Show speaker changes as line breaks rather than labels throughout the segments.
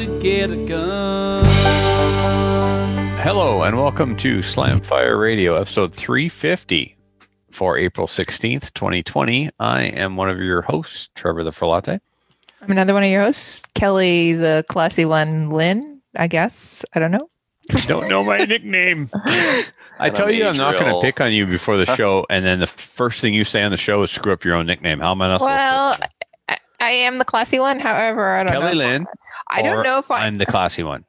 To get a gun.
Hello and welcome to Slamfire Radio, episode 350 for April 16th, 2020. I am one of your hosts, Trevor the Frelate.
I'm another one of your hosts, Kelly, the classy one, Lynn, I guess. I don't know.
I don't know my nickname. I tell
I'm
you, I'm not going to pick on you before the show, and then the first thing you say on the show is screw up your own nickname. How am I not supposed
Well,
to?
I, I am the classy one. However, I don't
Kelly
know.
Lynn.
I don't know if I,
I'm the classy one.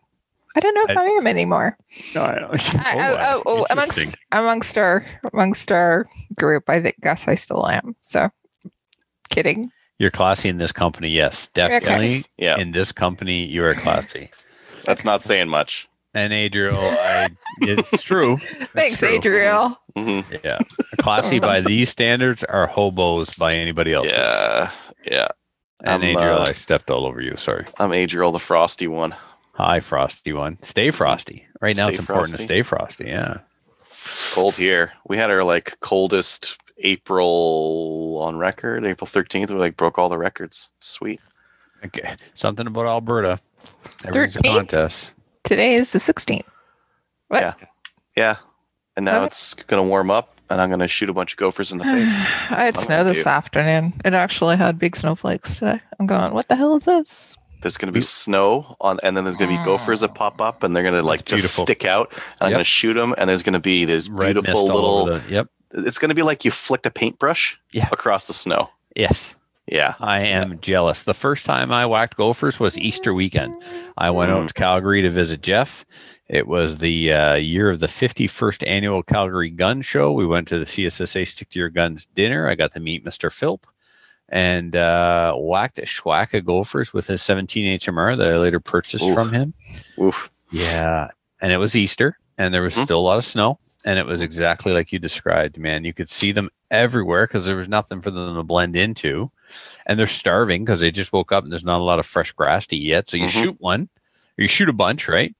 I don't know if
I-
I, am anymore.
No, I don't.
I, oh, oh, oh, amongst amongst our amongst our group, I think guess I still am. So, kidding.
You're classy in this company, yes, definitely.
Yeah,
In this company, you are classy.
that's not saying much.
And Adriel, I, it's true. It's
Thanks,
true.
Adriel.
hmm
Yeah. Classy by these standards are hobos by anybody else.
Yeah, yeah.
And
I'm,
Adriel,
uh,
I stepped all over you. Sorry.
I'm Adriel, the frosty one.
Hi, Frosty one. Stay frosty. Right now,
Stay
it's important to stay frosty. Yeah.
Cold here. We had our like coldest April on record. April 13th, we like broke all the records. Sweet.
Okay. Something about Alberta. Everything's a
13th?
contest.
Today is the 16th. What?
Yeah. Yeah. And now
Okay.
it's gonna warm up, and I'm gonna shoot a bunch of gophers in the face.
I had snow this
do.
afternoon. It actually had big snowflakes today. I'm going, what the hell is this?
There's gonna be snow on, and then there's gonna be gophers that pop up, and they're gonna like just
beautiful.
stick out. And I'm gonna shoot them, and there's gonna be this
Red
beautiful little.
the. Yep.
It's gonna be like you flicked a paintbrush
Yeah.
across the snow.
Yes.
Yeah.
I am jealous. The first time I whacked gophers was Easter weekend. I went out
Mm.
to Calgary to visit Jeff. It was the uh, year of the 51st annual Calgary Gun Show. We went to the CSSA Stick to Your Guns dinner. I got to meet Mr. Philp and uh, whacked a schwack of gophers with his 17 HMR that I later purchased
Oof.
from him.
Oof.
Yeah. And it was Easter and there was
Mhm.
still a lot of snow. And it was exactly like you described, man. You could see them everywhere because there was nothing for them to blend into. And they're starving because they just woke up and there's not a lot of fresh grass to eat yet. So you
Mhm.
shoot one or you shoot a bunch, right?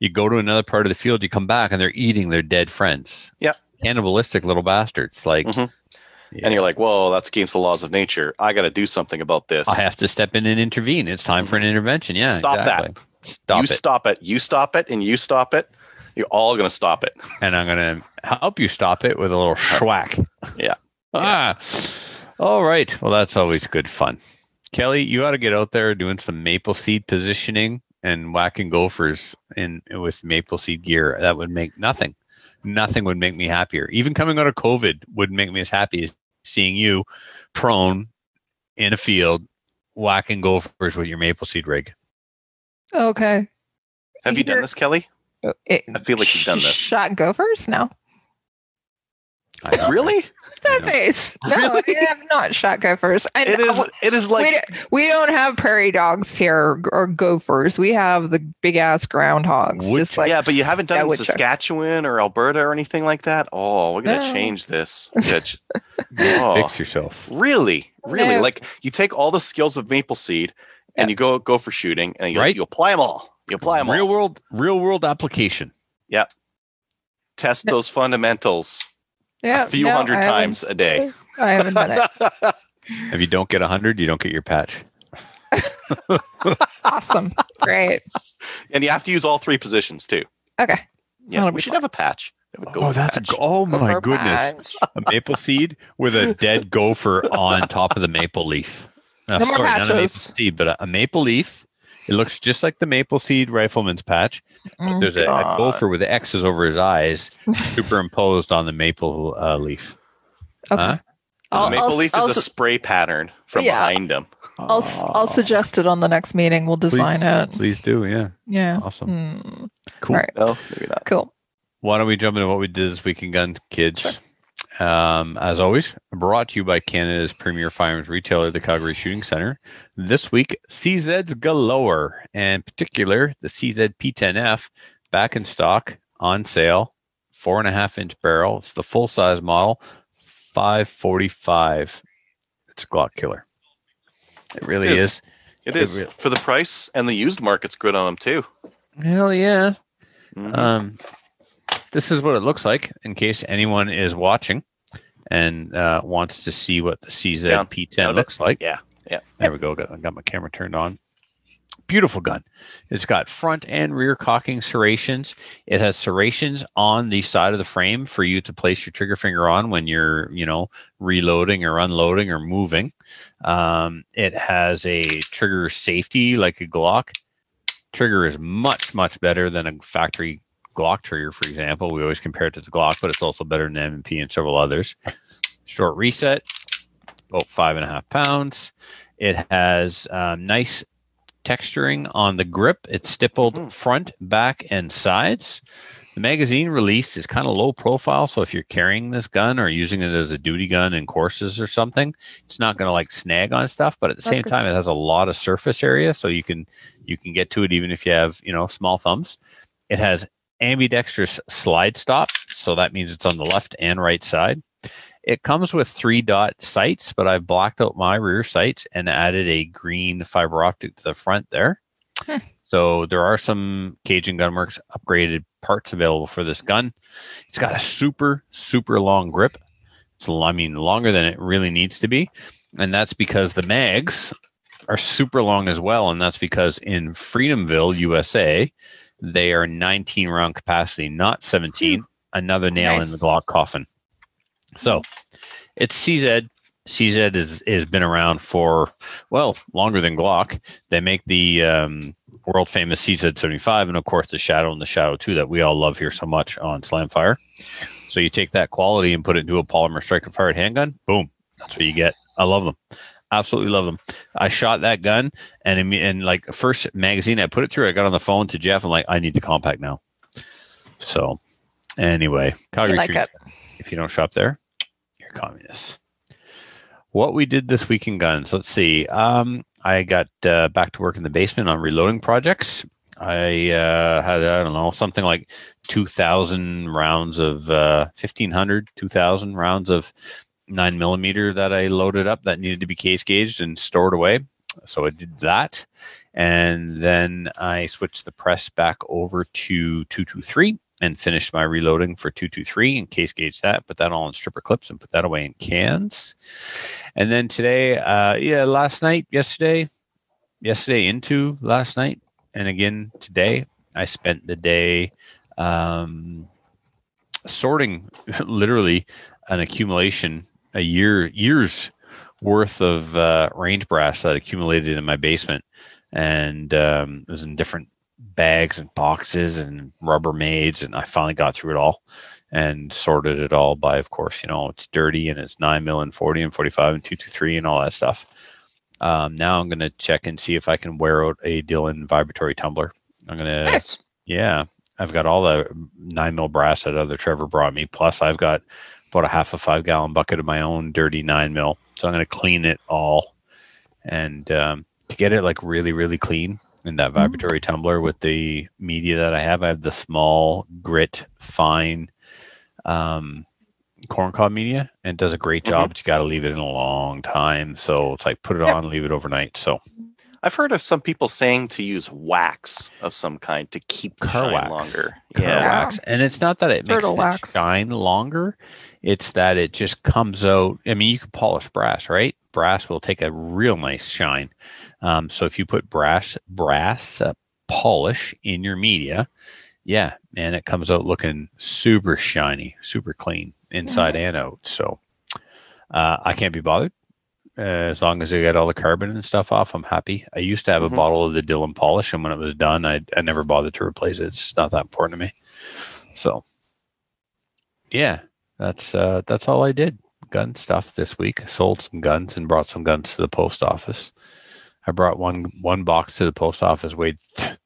You go to another part of the field, you come back and they're eating their dead friends.
Yep.
Cannibalistic little bastards. Like,
Mhm.
yeah,
And you're like, whoa, that's against the laws of nature. I got to do something about this.
I have to step in and intervene. It's time for an intervention. Yeah.
Stop that.
Stop
you
it.
stop it. You stop it, and you stop it. You're all going to stop it.
and I'm going to help you stop it with a little schwack.
Yeah.
Ah. All right. Well, that's always good fun. Kelly, you ought to get out there doing some maple seed positioning and whacking gophers in with maple seed gear. That would make nothing. Nothing would make me happier. Even coming out of COVID would make me as happy as seeing you prone in a field whacking gophers with your maple seed rig.
Okay.
Have you done this, Kelly?
It,
I feel like you've done this.
Shot gophers? No.
I.
Really?
What's that
I
face? No,
Really?
I have not shot gophers. I
It
know-
is. It is oh,
we,
like.
don't, we don't have prairie dogs here or gophers. We have the big ass groundhogs.
Wood-
just like
yeah, but you haven't done it in. Saskatchewan or Alberta or anything like that. Oh, we're gonna
No.
change this. We gotta ch- Oh.
Fix yourself.
Really, really,
No.
like you take all the skills of maple seed and
Yeah.
you go go for shooting, and you,
Right.
you apply them all. You apply them
Real
all.
world, real world application. Yep.
Test those fundamentals
yeah,
a few
no,
hundred
I
times a day.
I haven't done it.
If you don't get a 100, you don't get your patch.
Awesome. Great.
and you have to use all three positions too.
Okay.
Yeah,
That'll
we should
fun.
have a patch.
Oh,
gopher
that's a, oh my
Gopher
goodness.
patch.
A maple seed with a dead gopher on top of the maple leaf. Uh,
No
sorry, not a maple seed, but a, a maple leaf. It looks just like the maple seed rifleman's patch. But
Mm.
there's a, a
God.
gopher with X's over his eyes superimposed on the maple uh, leaf.
Okay.
Huh?
The
I'll,
maple
I'll,
leaf
I'll,
is a spray pattern from
Yeah.
behind him.
I'll, s- I'll suggest it on the next meeting. We'll design it.
Please do, yeah.
Yeah.
Awesome.
Hmm.
Cool.
All right.
No, maybe not.
Cool.
Why don't we jump into what we did this week in Gun Kids? Um, as always, brought to you by Canada's premier firearms retailer, the Calgary Shooting Center. This week, CZs galore, and in particular the CZ P10F back in stock on sale, four and a half inch barrel. It's the full size model, 545. It's a Glock killer. It really
It is.
is.
It
It
is
re-
for the price, and the used market's good on them too.
Hell yeah.
Mhm.
Um, this is what it looks like in case anyone is watching and uh, wants to see what the CZ
Down.
P10
Down a bit.
looks like.
Yeah, yeah.
There we go. Got, got my camera turned on. Beautiful gun. It's got front and rear cocking serrations. It has serrations on the side of the frame for you to place your trigger finger on when you're, you know, reloading or unloading or moving. Um, it has a trigger safety like a Glock. Trigger is much, much better than a factory Glock trigger, for example. We always compare it to the Glock, but it's also better than M&P and several others. Short reset, about five and a half pounds. It has um, nice texturing on the grip. It's stippled
Mhm.
front, back, and sides. The magazine release is kind of low profile, so if you're carrying this gun or using it as a duty gun in courses or something, it's not going to like snag on stuff. But at the same time, it has a lot of surface area, so you can you can get to it even if you have you know small thumbs. It has ambidextrous slide stop, so that means it's on the left and right side. It comes with three dot sights, but I've blocked out my rear sights and added a green fiber optic to the front there. So there are some Cajun Gunworks upgraded parts available for this gun. It's got a super, super long grip. It's, I mean, longer than it really needs to be. And that's because the mags are super long as well. And that's because in Freedomville, USA, they are 19 round capacity, not 17. Another nail in the Glock coffin. So it's CZ. CZ is has been around for well longer than Glock. They make the um, world famous CZ seventy five, and of course the Shadow and the Shadow two that we all love here so much on Slamfire. So you take that quality and put it into a polymer striker fired handgun. Boom, that's what you get. I love them. Absolutely love them. I shot that gun, and and like first magazine I put it through, I got on the phone to Jeff. I'm like, I need the compact now. So anyway, Calgary
like
if you don't shop there, you're communists. What we did this week in guns, let's see. Um, I got uh, back to work in the basement on reloading projects. I uh, had, I don't know, something like 2,000 rounds of uh, 1,500, 2,000 rounds of 9 millimeter that I loaded up that needed to be case gauged and stored away. So I did that. And then I switched the press back over to 223 and finished my reloading for 223 and case gauge that, put that all in stripper clips and put that away in cans. And then today, uh, yeah, last night, yesterday, yesterday into last night, and again today, I spent the day um, sorting literally an accumulation, a year, years worth of uh, range brass that accumulated in my basement. And um, it was in different bags and boxes and Rubbermaids, and I finally got through it all and sorted it all by, of course, you know, it's dirty and it's nine mil and forty and forty five and two two three and all that stuff. Um, now I'm gonna check and see if I can wear out a Dillon vibratory tumbler. I'm gonna,
Nice.
yeah, I've got all the nine mil brass that other Trevor brought me. Plus, I've got about a half a five gallon bucket of my own dirty nine mil. So I'm gonna clean it all and um, to get it like really really clean in that vibratory tumbler with the media that I have. I have the small grit fine um, corncob media and it does a great job,
Mhm.
but you got to leave it in a long time. So it's like put it on, leave it overnight. So
I've heard of some people saying to use wax of some kind to keep the shine
wax.
longer.
car
Yeah.
wax. And it's not that it makes
Turtle
it
wax.
shine longer. It's that it just comes out. I mean, you can polish brass, right? Brass will take a real nice shine. Um, so if you put brass brass uh, polish in your media, yeah, and it comes out looking super shiny, super clean inside and out. So uh, I can't be bothered. Uh, as long as I get all the carbon and stuff off, I'm happy. I used to have a
Mhm.
bottle of the Dillon polish, and when it was done, I, I never bothered to replace it. It's not that important to me. So, yeah, that's uh, that's all I did. Gun stuff this week. Sold some guns and brought some guns to the post office. I brought one one box to the post office, weighed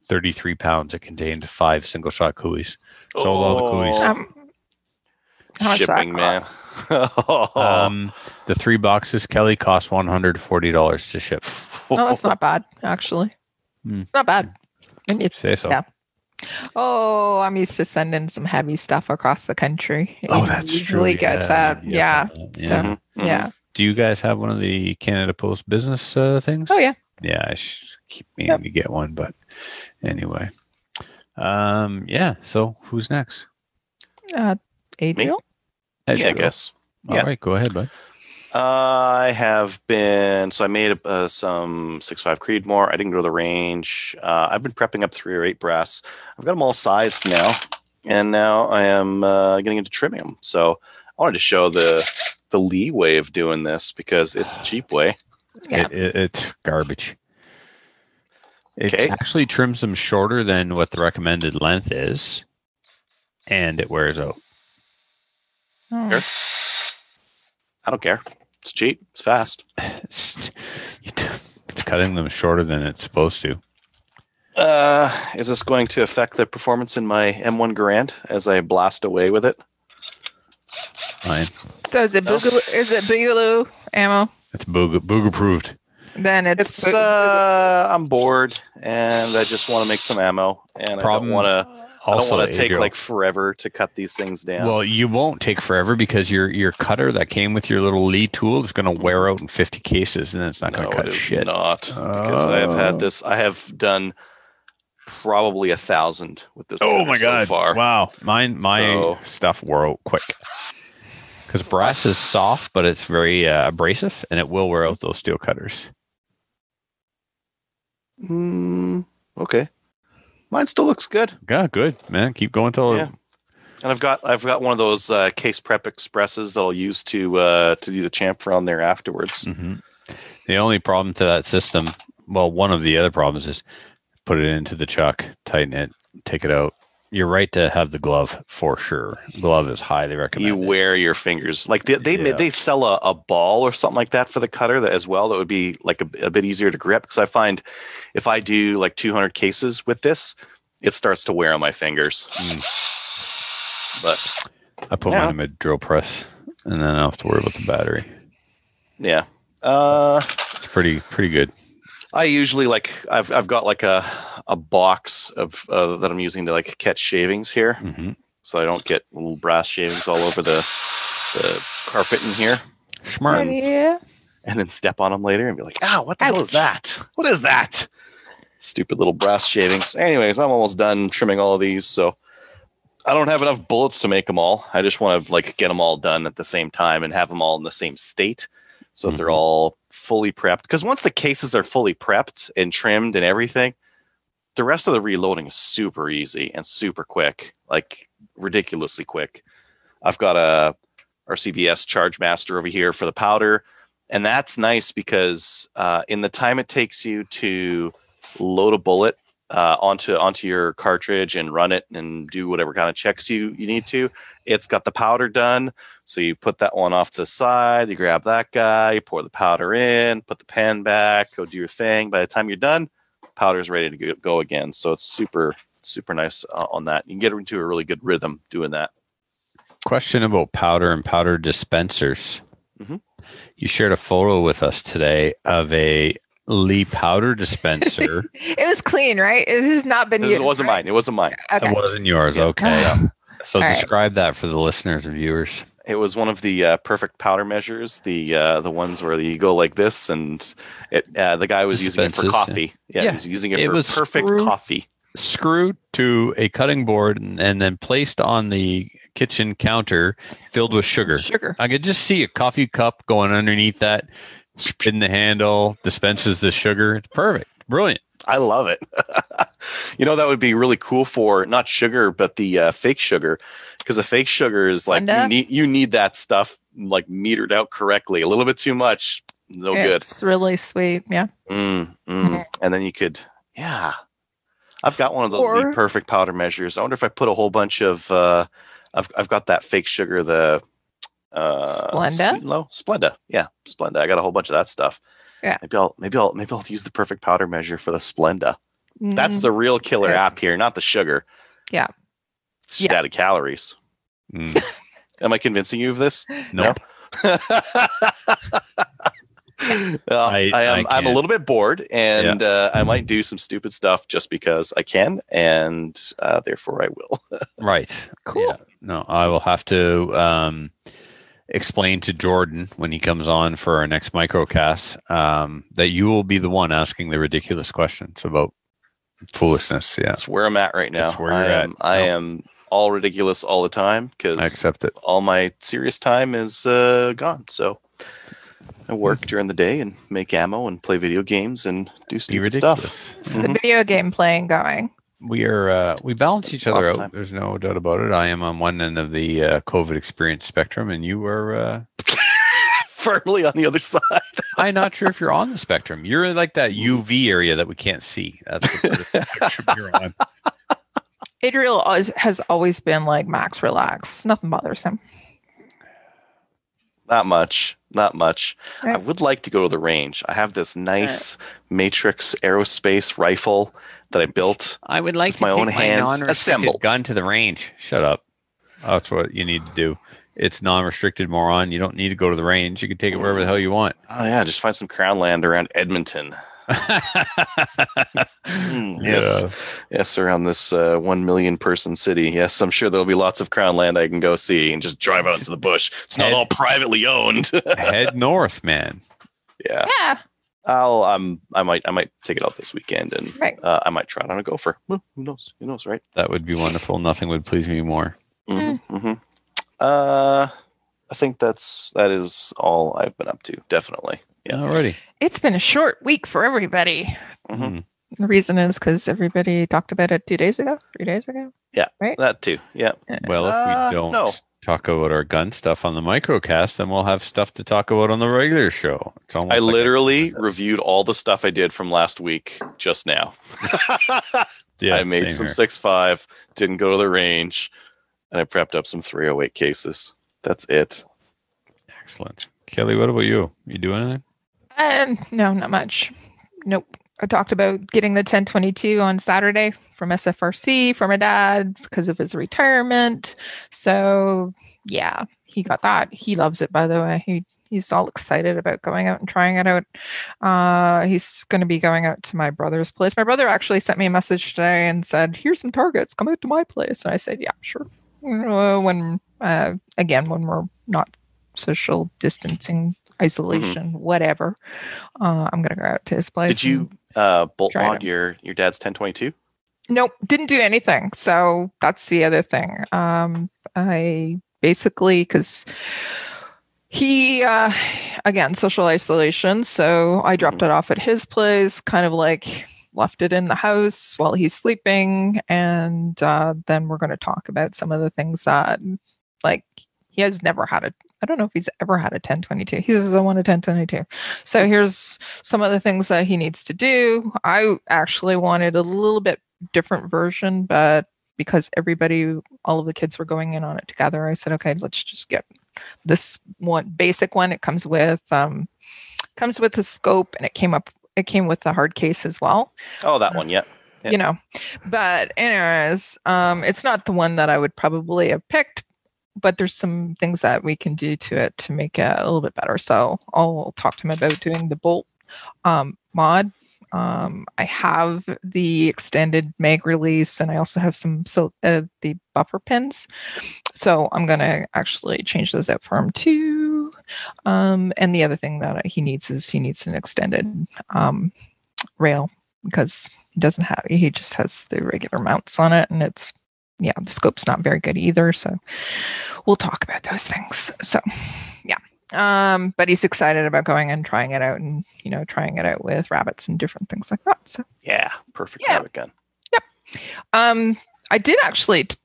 33 pounds. It contained five single shot Cooeys. Sold all the Cooeys.
Oh.
Um, How much that
shipping, man.
Um, the three boxes, Kelly, cost one hundred forty dollars to ship.
No, that's not bad, actually. It's not bad. And it's,
Say so.
Yeah. oh, I'm used to sending some heavy stuff across the country. It
Oh, that's true.
usually gets that. Yeah.
yeah.
So,
Mhm, mhm.
yeah.
Do you guys have one of the Canada Post business uh, things?
Oh, yeah.
Yeah, I should keep meaning
Yep.
to get one, but anyway. Um, yeah. So who's next?
Uh, Adriel?
Yeah, I guess.
All
Yeah.
right, go ahead, bud.
I have been so I made uh, some six five Creedmoor. I didn't go to the range. Uh, I've been prepping up three or eight brass. I've got them all sized now, and now I am uh, getting into trimming them. So I wanted to show the the leeway of doing this because it's the cheap way.
Yeah.
It, it, it's garbage. It
Okay.
actually trims them shorter than what the recommended length is, and it wears out.
Oh.
Sure. I don't care. It's cheap. It's fast.
It's, it's cutting them shorter than it's supposed to.
Uh, is this going to affect the performance in my M1 Garand as I blast away with it?
Fine.
So is it
No.
Boogaloo? Is it Boogaloo ammo?
It's boog boog approved.
Then it's,
It's
Boo-
uh, I'm bored and I just want to make some ammo, and
Problem-
I don't want to. I don't want to take like forever to cut these things down.
Well, you won't take forever because your your cutter that came with your little Lee tool is going to wear out in 50 cases, and then it's not going to cut
it is
shit.
not because I have
Oh.
had this. I have done probably a thousand with this.
Oh
cutter
my
so
god!
far.
Wow, mine my
So-
stuff wore out quick. Because brass is soft, but it's very uh, abrasive, and it will wear out those steel cutters.
Mm, okay, mine still looks good.
Yeah, good man. Keep going till
Yeah. And I've got I've got one of those uh, case prep expresses that I'll use to uh, to do the chamfer on there afterwards.
Mhm. The only problem to that system, well, one of the other problems is put it into the chuck, tighten it, take it out. You're right to have the glove for sure. Glove is highly recommended.
You wear your fingers like they they,
Yeah.
they sell a, a ball or something like that for the cutter that as well that would be like a, a bit easier to grip because I find if I do like 200 cases with this, it starts to wear on my fingers. But
I put
Yeah.
mine in a drill press, and then I don't have to worry about the battery.
yeah, uh,
It's pretty pretty good.
I usually like I've I've got like a a box of uh, that I'm using to like catch shavings here.
hmm
so I don't get little brass shavings all over the, the carpet in here
Smart.
Yeah.
and then step on them later and be like, "Ah, what the hell is that? What is that?" Stupid little brass shavings. Anyways, I'm almost done trimming all of these, so I don't have enough bullets to make them all. I just want to like get them all done at the same time and have them all in the same state, so that they're all fully prepped. Because once the cases are fully prepped and trimmed and everything, the rest of the reloading is super easy and super quick, like ridiculously quick. I've got a RCBS Charge Master over here for the powder, and that's nice because uh, in the time it takes you to load a bullet uh, onto onto your cartridge and run it and do whatever kind of checks you you need to, it's got the powder done. So you put that one off to the side, you grab that guy, you pour the powder in, put the pen back, go do your thing. By the time you're done, powder's ready to go- again. So it's super super nice uh, on that. You can get into a really good rhythm doing that.
Question about powder and powder dispensers.
Mhm.
You shared a photo with us today of a Lee powder dispenser.
It was clean, right? It has not been used.
It wasn't
right?
mine. It wasn't mine.
Okay.
It wasn't yours.
Yeah.
Okay. So
All right.
describe that for the listeners and viewers.
It was one of the uh, perfect powder measures, the uh, the ones where you go like this, and it uh, the guy was using it for
Dispenses, yeah.
coffee. Yeah,
Yeah.
he was using it,
It
for
was
perfect
screwed-
coffee.
Screwed to a cutting board and, and then placed on the kitchen counter filled with sugar.
Sugar.
I could just see a coffee cup going underneath that, spin the handle, dispenses the sugar. It's perfect. Brilliant.
I love it. you know that would be really cool for not sugar, but the uh, fake sugar, because the fake sugar is like you need you need that stuff like metered out correctly. A little bit too much, no good.
It's really sweet. Yeah.
Mm, mm. And then you could, yeah. I've got one of those
Or-
perfect powder measures. I wonder if I put a whole bunch of, uh, I've, I've got that fake sugar, the uh,
Splenda?
Sweet Low Splenda. Yeah, Splenda. I got a whole bunch of that stuff.
Yeah.
Maybe I'll, maybe I'll, maybe I'll use the perfect powder measure for the Splenda. That's
Mm,
the real killer
Yes.
app here, not the sugar.
Yeah.
It's
Yeah.
added calories.
Mm.
Am I convincing you of this?
Nope.
Well,
I-
I, am.
I
I'm a little bit bored, and uh, I might do some stupid stuff just because I can, and uh, therefore I will.
Right.
Cool.
Yeah. No, I will have to um, explain to Jordan when he comes on for our next microcast um, that you will be the one asking the ridiculous questions about foolishness. Yeah,
That's where I'm at right now.
That's where
I
you're at.
am. I
Yep.
am all ridiculous all the time because
I
because
accept it.
all my serious time is uh, gone. So I work during the day and make ammo and play video games and do
Be
stupid stuff.
ridiculous.
It's the video game playing going.
We are uh, we balance each other out.
time.
There's no doubt about it. I am on one end of the uh, COVID experience spectrum, and you are. Uh,
Firmly on the other side.
I'm not sure if you're on the spectrum. You're like that UV area that we can't see. That's the the spectrum you're on.
Adriel has always been like Max, relax. Nothing bothers him.
Not much. Not much. I would like to go to the range. I have this nice Matrix aerospace rifle that I built.
I would like
With
to
my
take
own
my
hands,
non-restricted
assembled.
gun to the range. Shut up. That's what you need to do. It's non-restricted, moron. You don't need to go to the range. You can take it wherever the hell you want.
Oh yeah, just find some crown land around Edmonton. Mm, yes, yes, around this uh, one million person city. Yes, I'm sure there'll be lots of crown land I can go see and just drive out into the bush. It's not
Head-
all privately owned.
Head north, man.
yeah,
Yeah.
I'll um, I might I might take it out this weekend and
Right.
uh, I might try it on a gopher. Well, who knows? Who knows, right?
That would be wonderful. Nothing would please me more.
Mm-hmm, hmm Uh, I think that's that is all I've been up to. Definitely. Yeah.
Alrighty.
It's been a short week for everybody.
Mhm.
Mm.
The reason is because everybody talked about it two days ago, three days ago. Yeah. Right.
That too. Yeah.
Well, if
Uh,
we don't
no.
talk about our gun stuff on the microcast, then we'll have stuff to talk about on the regular show. It's almost
I
like a-
literally reviewed all the stuff I did from last week just now.
Yeah,
I made some
here.
six five, didn't go to the range, and I prepped up some 308 cases. That's it.
Excellent. Kelly, what about you? You do anything?
And no, not much. Nope. I talked about getting the 1022 on Saturday from SFRC for my dad because of his retirement. So yeah, he got that. He loves it, by the way. He he's all excited about going out and trying it out. Uh, he's going to be going out to my brother's place. My brother actually sent me a message today and said, "Here's some targets. Come out to my place." And I said, "Yeah, sure." Uh, when uh, again, when we're not social distancing, isolation, whatever, uh, I'm going to go out to his place.
Did you uh, bolt log your your dad's 1022?
Nope, didn't do anything. So that's the other thing. Um, I basically because he uh, again social isolation. So I dropped it off at his place, kind of like left it in the house while he's sleeping, and uh, then we're going to talk about some of the things that like he has never had a. I don't know if he's ever had a 1022. He says I want a 1022. So here's some of the things that he needs to do. I actually wanted a little bit different version, but because everybody, all of the kids were going in on it together, I said, okay, let's just get this one basic one. It comes with um, comes with the scope, and it came up. It came with the hard case as well
Oh, that one. Yeah. Yeah.
you know but anyways um it's not the one that i would probably have picked but there's some things that we can do to it to make it a little bit better. So i'll talk to him about doing the bolt um mod. Um i have the extended mag release and i also have some so uh, the buffer pins. So i'm gonna actually change those out for him too. Um and the other thing that he needs is he needs an extended um rail because he doesn't have he just has the regular mounts on it and it's yeah the scope's not very good either so we'll talk about those things so yeah um but he's excited about going and trying it out and you know trying it out with rabbits and different things like that so
Yeah. Perfect
Yeah.
rabbit gun. Yep.
Um i did actually t-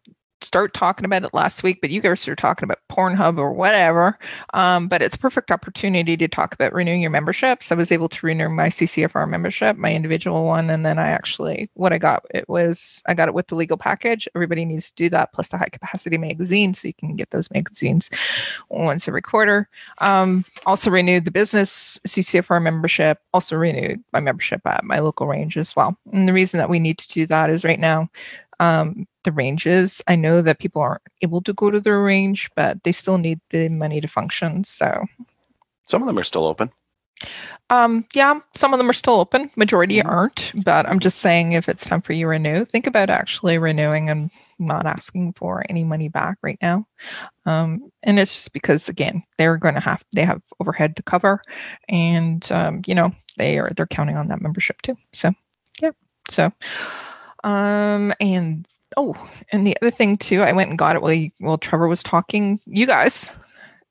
start talking about it last week but you guys are talking about pornhub or whatever. Um, but it's a perfect opportunity to talk about renewing your memberships. I was able to renew my ccfr membership my individual one and then i actually what i got it was i got it with the legal package. Everybody needs to do that plus the high capacity magazine so you can get those magazines once every quarter. Um, also renewed the business ccfr membership also renewed my membership at my local range as well. And the reason that we need to do that is right now um, the ranges. I know that people aren't able to go to their range, but they still need the money to function. So,
Some of them are still open.
um, yeah, some of them are still open. Majority
Mhm.
aren't. But I'm just saying, if it's time for you to renew, think about actually renewing and not asking for any money back right now. Um, and it's just because again, they're going to have they have overhead to cover, and um, you know they are they're counting on that membership too. So, yeah. So, um, and oh, and the other thing too, I went and got it while you, while Trevor was talking. You guys,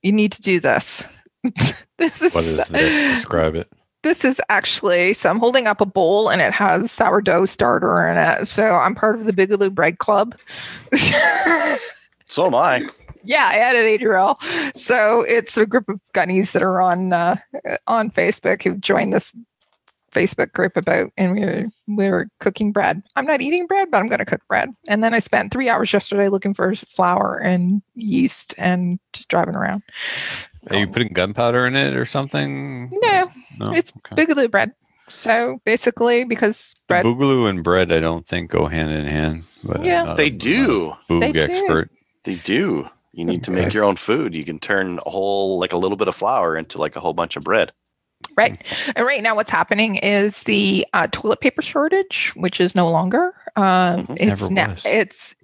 you need to do this. this is
What is this? Describe it.
this is actually so I'm holding up a bowl and it has sourdough starter in it. So I'm part of the Bigaloo Bread Club.
So am I.
yeah, I added Adriel. So it's a group of gunnies that are on uh, on Facebook who've joined this Facebook group about and we were we were cooking bread. I'm not eating bread, but I'm gonna cook bread. And then I spent three hours yesterday looking for flour and yeast and just driving around.
Are you putting gunpowder in it or something?
No,
No.
it's
okay.
Bigaloo bread. So basically, because bread
Boogaloo and bread, I don't think go hand in hand. But
Yeah.
They
a-
do.
not a Boog
They do.
expert.
They do. You need to make your own food. You can turn a whole like a little bit of flour into like a whole bunch of bread.
Right. And right now, what's happening is the uh, toilet paper shortage, which is no longer. Um,
Mhm.
it's now
was.
it's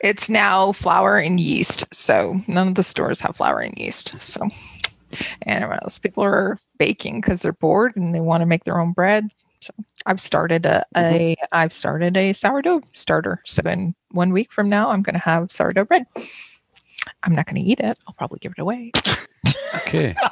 it's now flour and yeast. So none of the stores have flour and yeast. So, anyways, people are baking because they're bored and they want to make their own bread. So I've started a, a I've started a sourdough starter. So in one week from now, I'm going to have sourdough bread. I'm not going to eat it. I'll probably give it away.
Okay.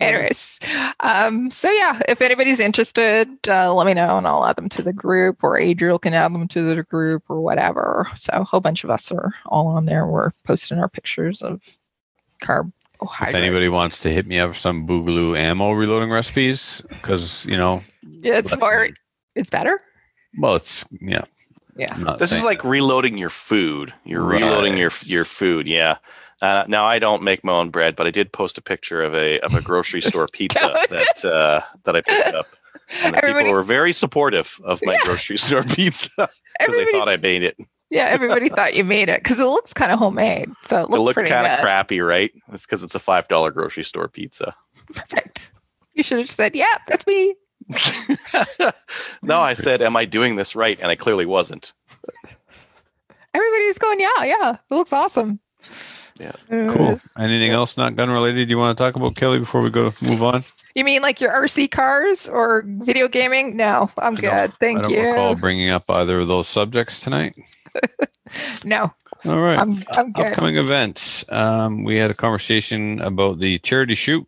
anyways um so yeah if anybody's interested uh, let me know and i'll add them to the group or adriel can add them to the group or whatever so a whole bunch of us are all on there we're posting our pictures of carb
if anybody wants to hit me up for some Boogaloo ammo reloading recipes, because you know,
yeah, it's more it's better
well, it's yeah.
Yeah.
This is
saying-
like reloading your food. You're
Right.
reloading your your food. Yeah. Uh, now I don't make my own bread, but I did post a picture of a of a grocery store pizza that uh, that I picked up, and
Everybody-
people were very supportive of my
Yeah.
grocery store pizza because they thought I made it.
yeah everybody thought you made it because it looks kind of homemade so it looks
It
looked
kind of crappy, right? It's because it's a five dollar grocery store pizza.
perfect you should have said yeah that's me
no, I said, "Am I doing this right?" And I clearly wasn't.
everybody's going yeah yeah it looks awesome
Yeah.
cool. Anything else not gun related you want to talk about, Kelly, before we go move on?
You mean like your RC cars or video gaming? No, I'm
I
good.
I
Thank
don't recall bringing up either of those subjects tonight.
No,
All right.
I'm I'm good.
Upcoming events. Um, we had a conversation about the charity shoot.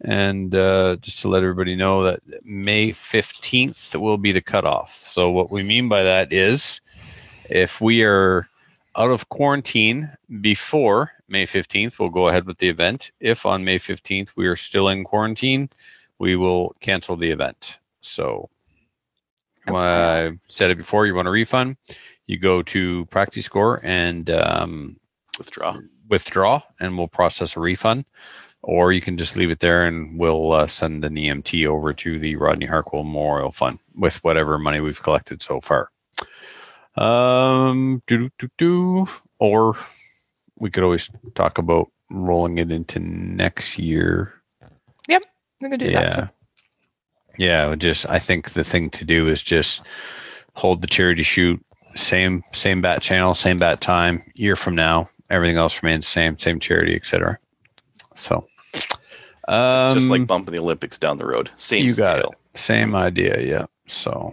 And uh, just to let everybody know that May 15th will be the cutoff. So, what we mean by that is if we are out of quarantine before May 15th, we'll go ahead with the event. If on May 15th we are still in quarantine, we will cancel the event. So,
Okay.
I said it before, you want a refund, you go to PractiScore and um,
Withdraw.
withdraw and we'll process a refund or you can just leave it there and we'll uh, send an EMT over to the Rodney Harkwell Memorial Fund with whatever money we've collected so far. Um, do do do, or we could always talk about rolling it into next year.
Yep, we can do that.
Yeah,
Too.
yeah. Just I think the thing to do is just hold the charity shoot, same same bat channel, same bat time. Year from now, everything else remains same, same charity, etc. So, um,
It's just like bumping the Olympics down the road. Same
you got
scale.
it. Same idea, yeah. So,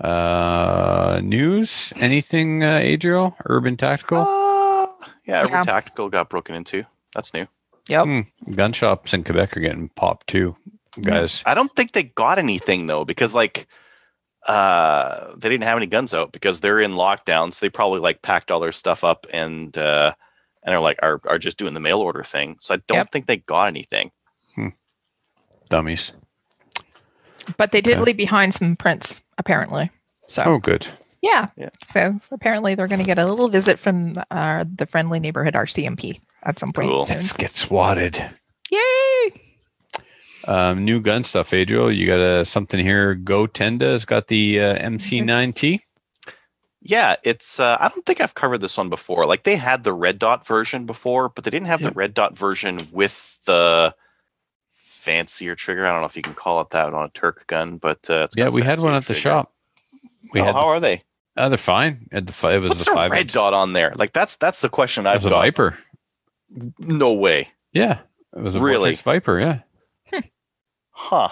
uh, news? Anything, uh, Adriel? Urban Tactical?
Uh, yeah, Urban
Yeah.
Tactical got broken into. That's new.
Yep.
Hmm, gun shops in Quebec are getting popped too, guys.
I don't think they got anything though, because like uh they didn't have any guns out because they're in lockdown, so they probably like packed all their stuff up and uh and are like are are just doing the mail order thing. So I don't
Yep.
think they got anything. Hmm.
Dummies.
But they did
Okay.
leave behind some prints, apparently. So
Oh, good.
yeah.
Yeah.
So apparently they're going to get a little visit from uh, the friendly neighborhood RCMP at some point
Cool.
soon.
Let's get swatted.
Yay!
Um, new gun stuff, Adriel. You got a something here. Go Tenda has got the uh, MC9T.
Yeah, it's. Uh, I don't think I've covered this one before. Like they had the red dot version before, but they didn't have
Yep.
the red dot version with the fancier trigger. I don't know if you can call it that on a Turk gun, but uh, it's
Yeah, we had one at the shop. We
Oh,
had.
how are they?
Uh, they're fine. At the five, it was
What's
the
a
five.
red
inch.
dot on there? Like that's that's the question I've
was a
got.
Viper.
No way,
Yeah, it was a
Really?
Vortex Viper. Yeah.
huh?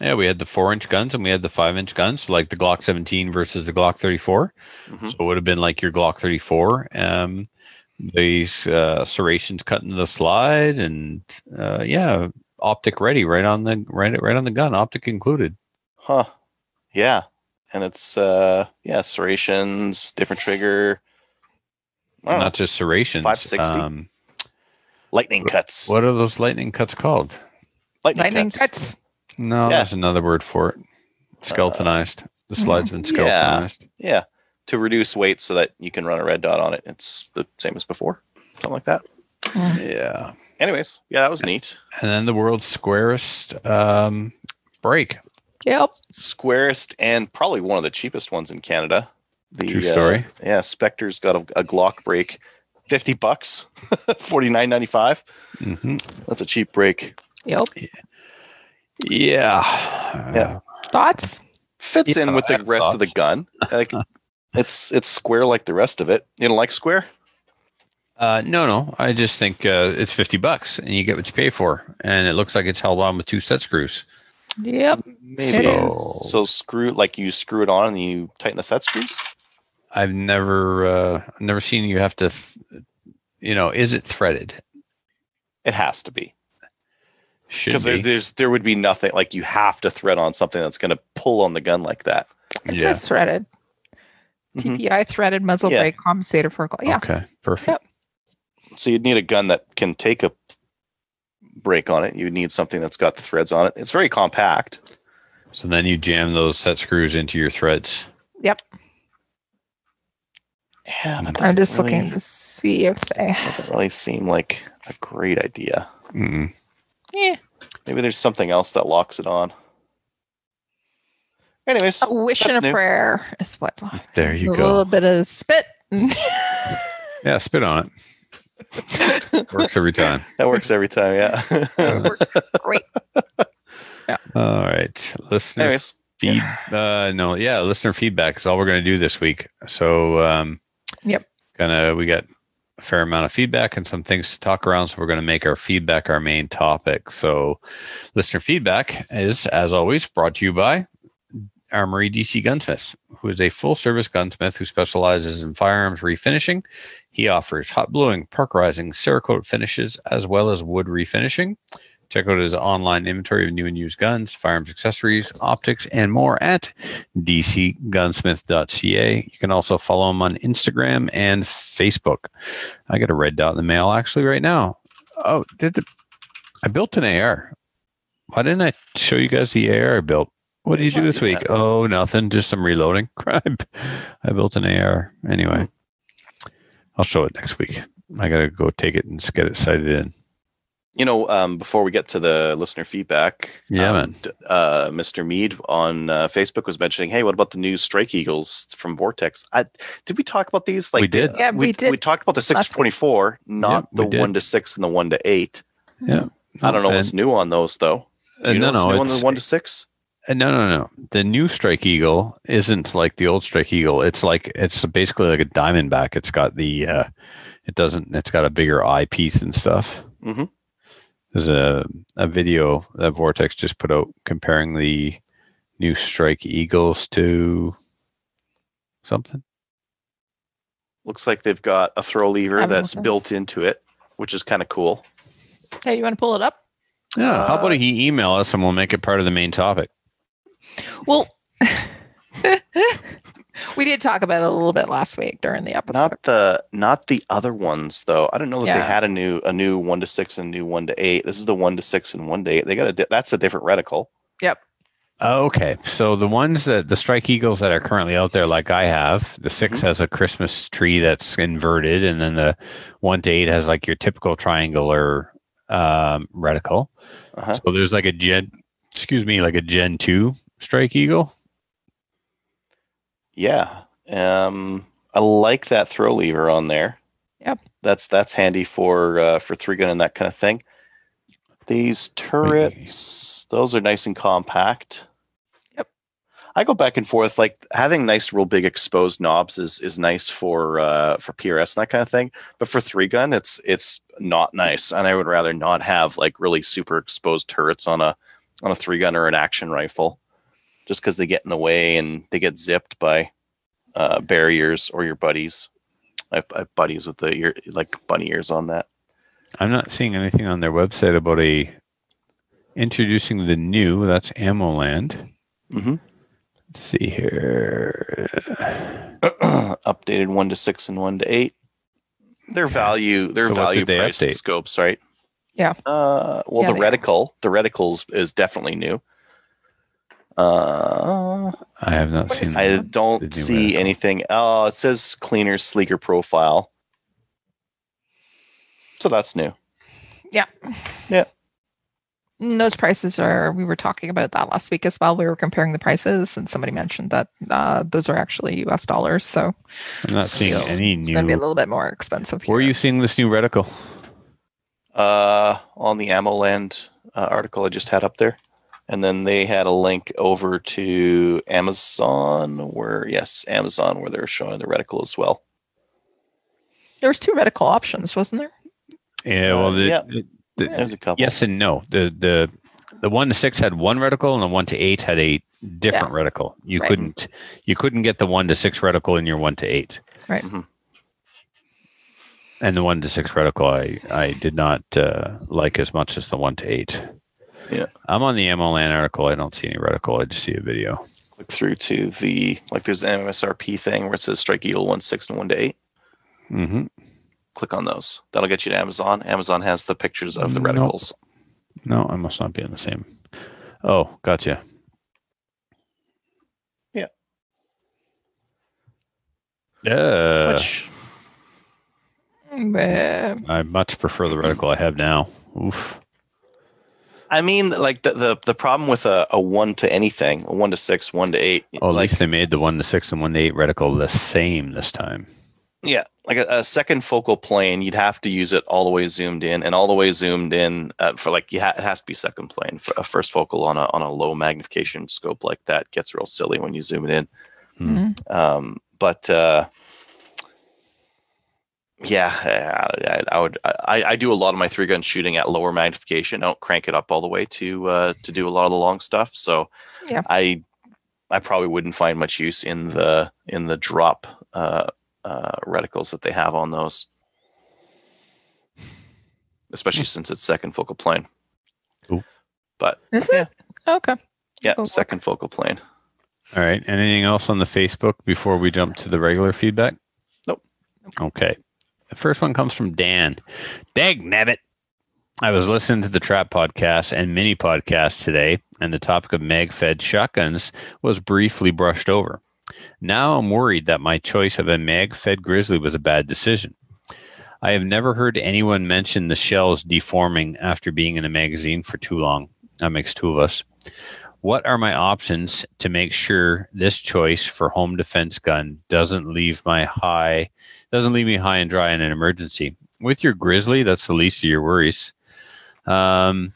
Yeah, we had the four inch guns and we had the five inch guns, like the Glock 17 versus the Glock 34.
Mhm.
So it would have been like your Glock 34. Um, these uh, serrations cut into the slide, and uh, yeah, optic ready right on the right right on the gun, optic included.
Huh? Yeah, and it's uh yeah serrations, different trigger. I don't
just serrations.
560?
Um,
lightning cuts.
what are those lightning cuts called?
Lightning,
Lightning
cuts.
cuts.
No,
Yeah.
there's another word for it. Skeletonized. the slide's been skeletonized.
Yeah. Yeah, to reduce weight so that you can run a red dot on it. It's the same as before, something like that.
Yeah.
Anyways, yeah, that was neat.
And then the world's squarest um, brake.
Yep.
Squarest and probably one of the cheapest ones in Canada. The,
True
uh,
story.
yeah, Spectre's got a, a Glock brake, fifty bucks, forty nine ninety five.
hmm
That's a cheap brake.
Yep.
Yeah.
Yeah.
Thoughts?
Fits
Yeah,
in with the
have
rest of the gun. Like it's it's square like the rest of it. You don't like square?
Uh, no, no. I just think uh, it's 50 bucks and you get what you pay for. And it looks like it's held on with two set screws.
Yep.
Maybe.
It
is.
So screw like you screw it on and you tighten the set screws.
I've never, uh, never seen you have to, th- you know, is it threaded?
It has to be
Should
because there, there's there would be nothing like you have to thread on something that's going to pull on the gun like that.
It
yeah.
says threaded.
Mhm.
TPI threaded muzzle
Yeah.
brake compensator for yeah.
Okay. Perfect.
Yep.
So you'd need a gun that can take a brake on it. You would need something that's got the threads on it. It's very compact.
So then you jam those set screws into your threads. Yep.
Yeah, that
I'm just
really-
looking to see if they
Doesn't really seem like a great idea.
Mm.
yeah.
Maybe there's something else that locks it on. Anyways,
A wish
That's
and a
new.
prayer is what
There you
a
go.
A little bit of spit.
Yeah, spit on it. Works every time.
that works every time. Yeah.
works great.
All right. Listener
Anyways,
feed uh no yeah listener feedback is all we're going to do this week so um
Yep.
gonna we got a fair amount of feedback and some things to talk around so we're going to make our feedback our main topic so listener feedback is as always brought to you by armory dc gunsmith who is a full service gunsmith who specializes in firearms refinishing he offers hot bluing parkerizing cerakote finishes as well as wood refinishing Check out his online inventory of new and used guns, firearms accessories, optics, and more at dcgunsmith.ca. You can also follow him on Instagram and Facebook. I got a red dot in the mail actually right now. Oh, did the, I built an AR? Why didn't I show you guys the AR I built? What did you do this week? Oh, nothing. Just some reloading. Crap. I built an AR. Anyway, I'll show it next week. I got to go take it and just get it sighted in.
you know, um, before we get to the listener feedback,
Yeah,
um,
man.
d- Uh, Mr. Mead on uh, Facebook was mentioning, "Hey, what about the new Strike Eagles from Vortex?" I, did we talk about these? Like
We
the-
did.
Yeah, we did
We talked about the six to twenty-four, not
we
the
did.
one to six and the one to eight.
Yeah.
I don't know
And-
what's new on those though. Do
Uh,
you
no,
know what's
no,
new on the one to six?
Uh, No, no, no. The new Strike Eagle isn't like the old Strike Eagle. It's like it's basically like a Diamondback. It's got the uh it doesn't it's got a bigger eyepiece and stuff.
Mhm.
There's a a video that Vortex just put out comparing the new Strike Eagles to something.
Looks like they've got a throw lever that's
looked.
built into it, which is kind of cool.
Hey, you want to pull it up?
Yeah. How about
Uh,
he email us and we'll make it part of the main topic?
Well, we did talk about it a little bit last week during the episode.
Not the not the other ones though. I don't know that they had a new a new one to six and new one to eight. This is the one to six and one to eight. They got a di- that's a different reticle. Yep.
Okay, so the ones that the Strike Eagles that are currently out there, like I have, the 6
Mhm.
has a Christmas tree that's inverted, and then the one to eight has like your typical triangular um, reticle.
Uh-huh.
So there's like a gen- excuse me, like a Gen 2 Strike Eagle.
Yeah. Um, I like that throw lever on there.
Yep.
That's that's handy for uh, for three gun and that kind of thing. These turrets, those are nice and compact.
Yep.
I go back and forth. Like having nice, real big exposed knobs is is nice for uh, for PRS and that kind of thing. But for three gun, it's it's not nice, and I would rather not have like really super exposed turrets on a on a three gun or an action rifle, just because they get in the way and they get zipped by uh, barriers or your buddies. I have, I have buddies with the ear, like bunny ears on that.
I'm not seeing anything on their website about a introducing the new. That's Ammo Land.
hmm
Let's see here.
Updated one to six and one to eight. Their value, their
So
value price scopes, right?
Yeah.
Uh, well,
Yeah,
the
they are.
reticle, the reticles is definitely new. Uh,
I have not seen.
I
that.
don't see
reticle.
anything. Oh, it says cleaner, sleeker profile. So that's new. Yeah. Yeah.
And those prices are, we were talking about that last week as well. We were comparing the prices, and somebody mentioned that uh, those are actually US dollars. So
I'm not seeing
feel
any
it's going to be a little bit more expensive.
Where are you seeing this new reticle?
uh, on the Ammo Land uh, article I just had up there. And then they had a link over to Amazon, where, yes, Amazon, where they're showing the reticle as well.
There was two reticle options, wasn't there?
Yeah, well,
Uh,
the,
yeah.
the- the-
There's a couple.
yes and no. The the the one to six had one reticle, and the one to eight had a different reticle. You
Right.
couldn't you couldn't get the one to six reticle in your one to eight.
Right.
Mhm.
And the one to six reticle, I I did not uh, like as much as the one to eight.
Yeah.
I'm on the Ammo Land article. I don't see any reticle. I just see a video.
Click through to the, like, there's an MSRP thing where it says Strike Eagle 1 6 and 1 to 8.
hmm
Click on those. That'll get you to Amazon. Amazon has the pictures of the
Nope.
reticles.
No, I must not be in the same. Oh, gotcha.
Yeah.
Uh,
Which,
Uh,
I much prefer the reticle I have now. Oof.
I mean, like, the, the, the problem with a, a 1 to anything, a 1 to 6, 1 to 8,
Oh, at
like,
least they made the one to six and one to eight reticle the same this time.
Yeah, like a, a second focal plane, you'd have to use it all the way zoomed in, and all the way zoomed in uh, for like you ha- it has to be second plane. For a first focal on a on a low magnification scope like that gets real silly when you zoom it in.
Hmm.
mhm.
Um, but uh, yeah, I, I would. I, I do a lot of my three gun shooting at lower magnification. I don't crank it up all the way to uh, to do a lot of the long stuff. So
Yeah.
I I probably wouldn't find much use in the in the drop uh, uh, reticles that they have on those, especially since it's second focal plane.
Cool.
But
Is
Yeah.
it? Okay.
yeah,
Go look.
second focal plane.
All right. Anything else on the Facebook before we jump to the regular feedback?
Nope.
Okay. The first one comes from Dan. Dag nabbit. I was listening to the Trap podcast and mini podcast today, and the topic of mag fed shotguns was briefly brushed over. Now I'm worried that my choice of a mag fed grizzly was a bad decision. I have never heard anyone mention the shells deforming after being in a magazine for too long. That makes two of us. What are my options to make sure this choice for home defense gun doesn't leave my high doesn't leave me high and dry in an emergency? With your grizzly, that's the least of your worries. Um,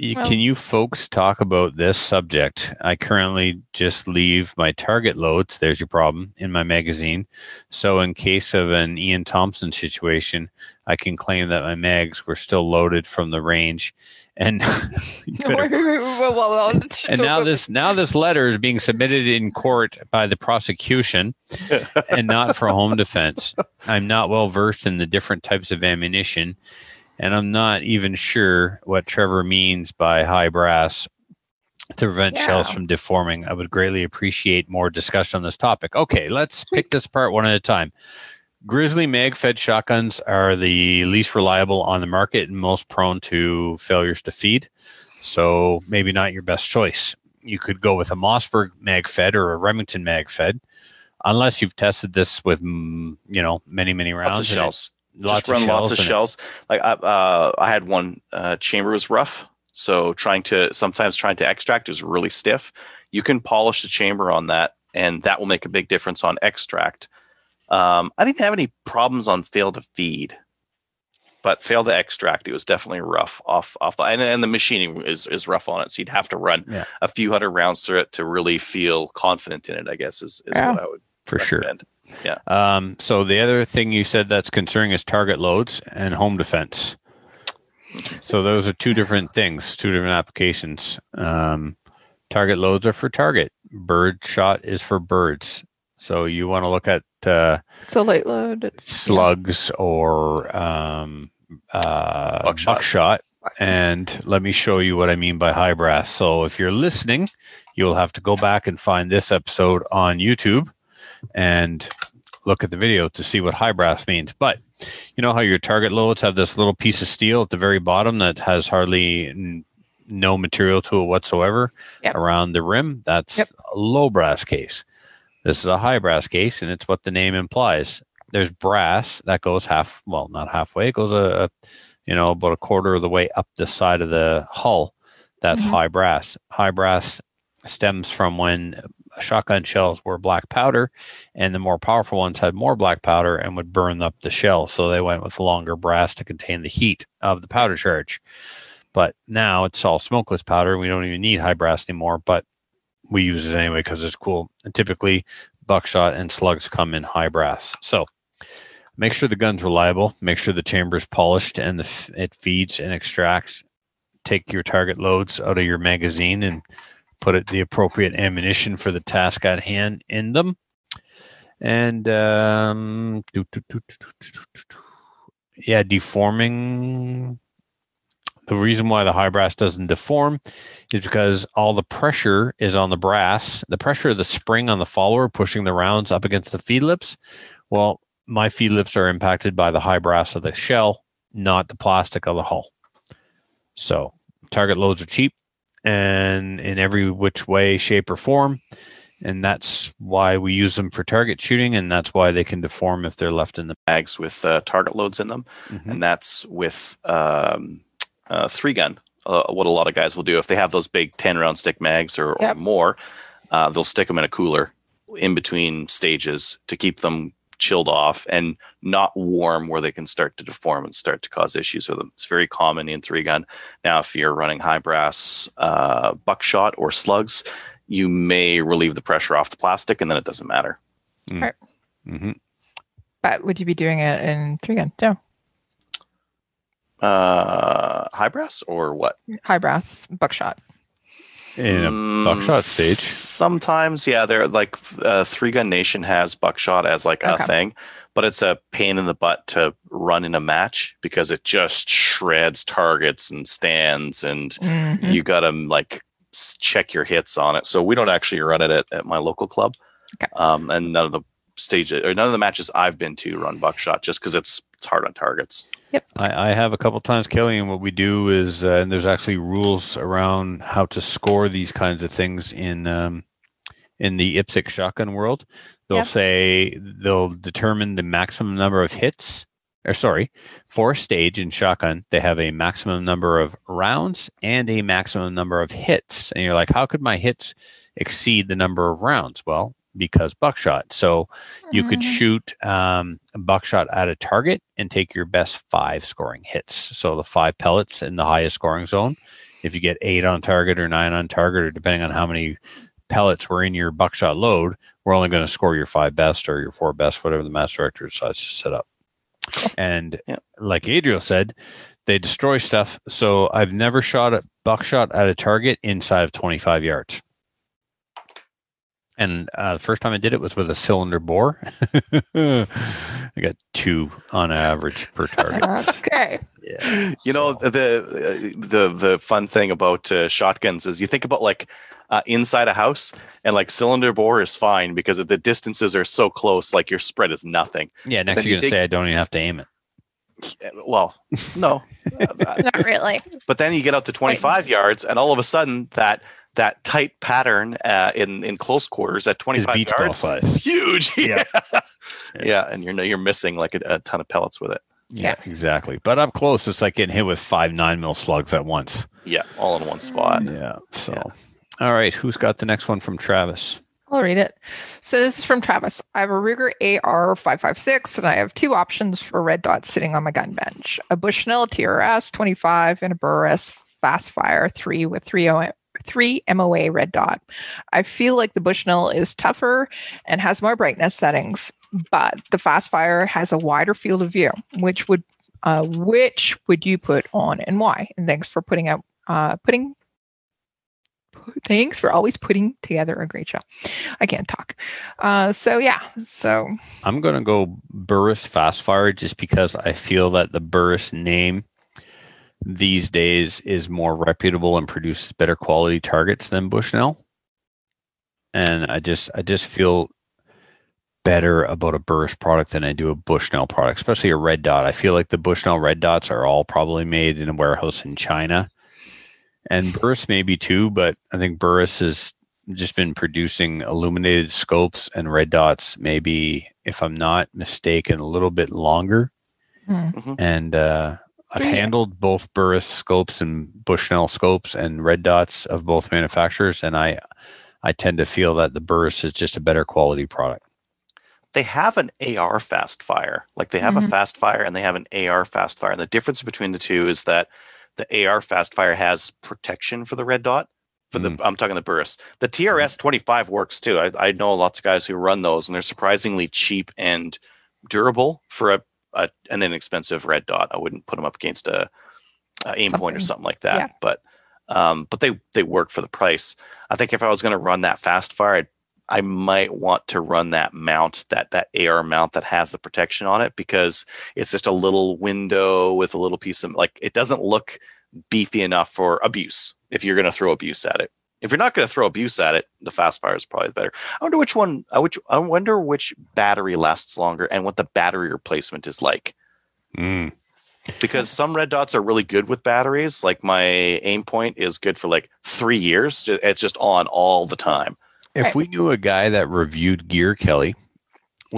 Well-
can you folks talk about this subject? I currently just leave my target loads, there's your problem, in my magazine. So, in case of an Ian Thomson situation, I can claim that my mags were still loaded from the range. And, better- and now this now this letter is being submitted in court by the prosecution and not for home defense. I'm not well versed in the different types of ammunition, and I'm not even sure what Trevor means by high brass to prevent shells from deforming. I would greatly appreciate more discussion on this topic. Okay, let's pick this apart one at a time. Grizzly mag fed shotguns are the least reliable on the market and most prone to failures to feed. So maybe not your best choice. You could go with a Mossberg mag fed or a Remington mag fed, unless you've tested this with mm, you know many many rounds.
Lots of
and it-
shells.
Lots
Just run
of
lots of
and it-
shells. Like I, uh, I had one uh, chamber was rough, So trying to sometimes trying to extract is really stiff. You can polish the chamber on that, and that will make a big difference on extract. Um, I didn't have any problems on fail to feed, but fail to extract it was definitely rough off off the, and, and the machining is is rough on it. So you'd have to run
Yeah.
a few hundred rounds through it to really feel confident in it. I guess is, is
Yeah.
what I would
for sure.
Yeah.
Um, so the other thing you said that's concerning is target loads and home defense. So those are two different things, two different applications. Um, target loads are for target. Bird shot is for birds. So you want to look at uh,
It's a light load. It's
slugs or um, uh,
Buckshot.
buckshot. And let me show you what I mean by high brass. So if you're listening, you'll have to go back and find this episode on YouTube and look at the video to see what high brass means. But you know how your target loads have this little piece of steel at the very bottom that has hardly n- no material to it whatsoever
Yep.
around the rim? That's
Yep.
a low brass case. This is a high brass case, and it's what the name implies. There's brass that goes half, well, not halfway. It goes a, a you know, about a quarter of the way up the side of the hull. That's
Mhm.
high brass. High brass stems from when shotgun shells were black powder, and the more powerful ones had more black powder and would burn up the shell. So they went with longer brass to contain the heat of the powder charge. But now it's all smokeless powder. We don't even need high brass anymore, but we use it anyway because it's cool. And typically, buckshot and slugs come in high brass. So make sure the gun's reliable. Make sure the chamber is polished and the, it feeds and extracts. Take your target loads out of your magazine and put it, the appropriate ammunition for the task at hand in them. And um, yeah, deforming the reason why the high brass doesn't deform is because all the pressure is on the brass. The pressure of the spring on the follower pushing the rounds up against the feed lips. Well, my feed lips are impacted by the high brass of the shell, not the plastic of the hull. So target loads are cheap and in every which way, shape, or form. And that's why we use them for target shooting, and that's why they can deform if they're left in the.
Bags with uh, target loads in them. and that's with um, uh, three gun. Uh, what a lot of guys will do if they have those big ten round stick mags or, or more, uh, they'll stick them in a cooler in between stages to keep them chilled off and not warm where they can start to deform and start to cause issues with them. It's very common in three gun. Now, if you're running high brass uh, buckshot or slugs, you may relieve the pressure off the plastic and then it doesn't matter.
hmm
But would you be doing it in three gun? No.
Uh, high brass or what?
High brass buckshot.
In a
Mm,
buckshot stage.
Sometimes, yeah, they're like uh, Three Gun Nation has buckshot as like a
Okay.
thing, but it's a pain in the butt to run in a match because it just shreds targets and stands, and
Mhm.
you gotta like check your hits on it. So we don't actually run it at, at my local club,
Okay.
um, and none of the stages or none of the matches I've been to run buckshot just because it's it's hard on targets. Yep.
I, I have a couple times, Kelly, and what we do is, uh, and there's actually rules around how to score these kinds of things in um, in the IPSC shotgun world. They'll
Yep.
say they'll determine the maximum number of hits, or sorry, for stage in shotgun, they have a maximum number of rounds and a maximum number of hits. And you're like, how could my hits exceed the number of rounds? Well, because buckshot. So you could
Mhm.
shoot um, buckshot at a target and take your best five scoring hits. So the five pellets in the highest scoring zone. If you get eight on target or nine on target, or depending on how many pellets were in your buckshot load, we're only going to score your five best or your four best, whatever the match director decides to set up. And
Yeah.
like Adriel said, they destroy stuff. So I've never shot a buckshot at a target inside of 25 yards. And uh, the first time I did it was with a cylinder bore. I got two on average per target.
Okay.
yeah.
You know the the the fun thing about uh, shotguns is you think about like uh, inside a house and like cylinder bore is fine because the distances are so close. Like your spread is nothing.
yeah, next you're
you
going to
take-
say I don't even have to aim it.
Well, no, Uh,
Not really.
but then you get out to 25 yards and all of a sudden that that tight pattern uh, in in close quarters at 25
beach ball
yards
size.
is huge.
Yeah.
yeah, yeah, and you're you're missing like a, a ton of pellets with it.
Yeah, exactly. But up close, it's like getting hit with five nine mil slugs at once.
Yeah, all in one spot.
Yeah. So, all right, who's got the next one from Travis?
I'll read it. So this is from Travis. I have a Ruger AR556 and I have two options for red dots sitting on my gun bench. A Bushnell TRS 25 and a Burris Fastfire 3 with 3 3 MOA red dot. I feel like the Bushnell is tougher and has more brightness settings, but the Fastfire has a wider field of view. Which would uh, which would you put on and why? And thanks for putting out uh, putting thanks for always putting together a great show. I can't talk. Uh, so yeah, so
I'm to go Burris Fastfire just because I feel that the Burris name these days is more reputable and produces better quality targets than Bushnell. And I just I just feel better about a Burris product than I do a Bushnell product, especially a red dot. I feel like the Bushnell red dots are all probably made in a warehouse in China. And Burris maybe too, but I think Burris has just been producing illuminated scopes and red dots maybe if I'm not mistaken a little bit longer.
hmm.
And uh I've
Three-
handled both Burris scopes and Bushnell scopes and red dots of both manufacturers, and I I tend to feel that the Burris is just a better quality product.
They have an AR fast fire. Like they have
Mhm.
a fast fire and they have an AR fast fire. And the difference between the two is that the AR fast fire has protection for the red dot. For the I'm talking the Burris. The TRS 25 works too. I, I know lots of guys who run those and they're surprisingly cheap and durable for a, a an inexpensive red dot. I wouldn't put them up against a, a Aimpoint or
Something.
something like that.
Yeah.
But um, but they they work for the price. I think if I was going to run that fast fire, I'd, I might want to run that mount that that AR mount that has the protection on it because it's just a little window with a little piece of like it doesn't look beefy enough for abuse if you're going to throw abuse at it. If you're not going to throw abuse at it, the fast fire is probably better. I wonder which one. I which I wonder which battery lasts longer and what the battery replacement is like
Mm.
because some red dots are really good with batteries. Like my Aimpoint is good for like three years. It's just on all the time.
If we knew a guy that reviewed gear, Kelly,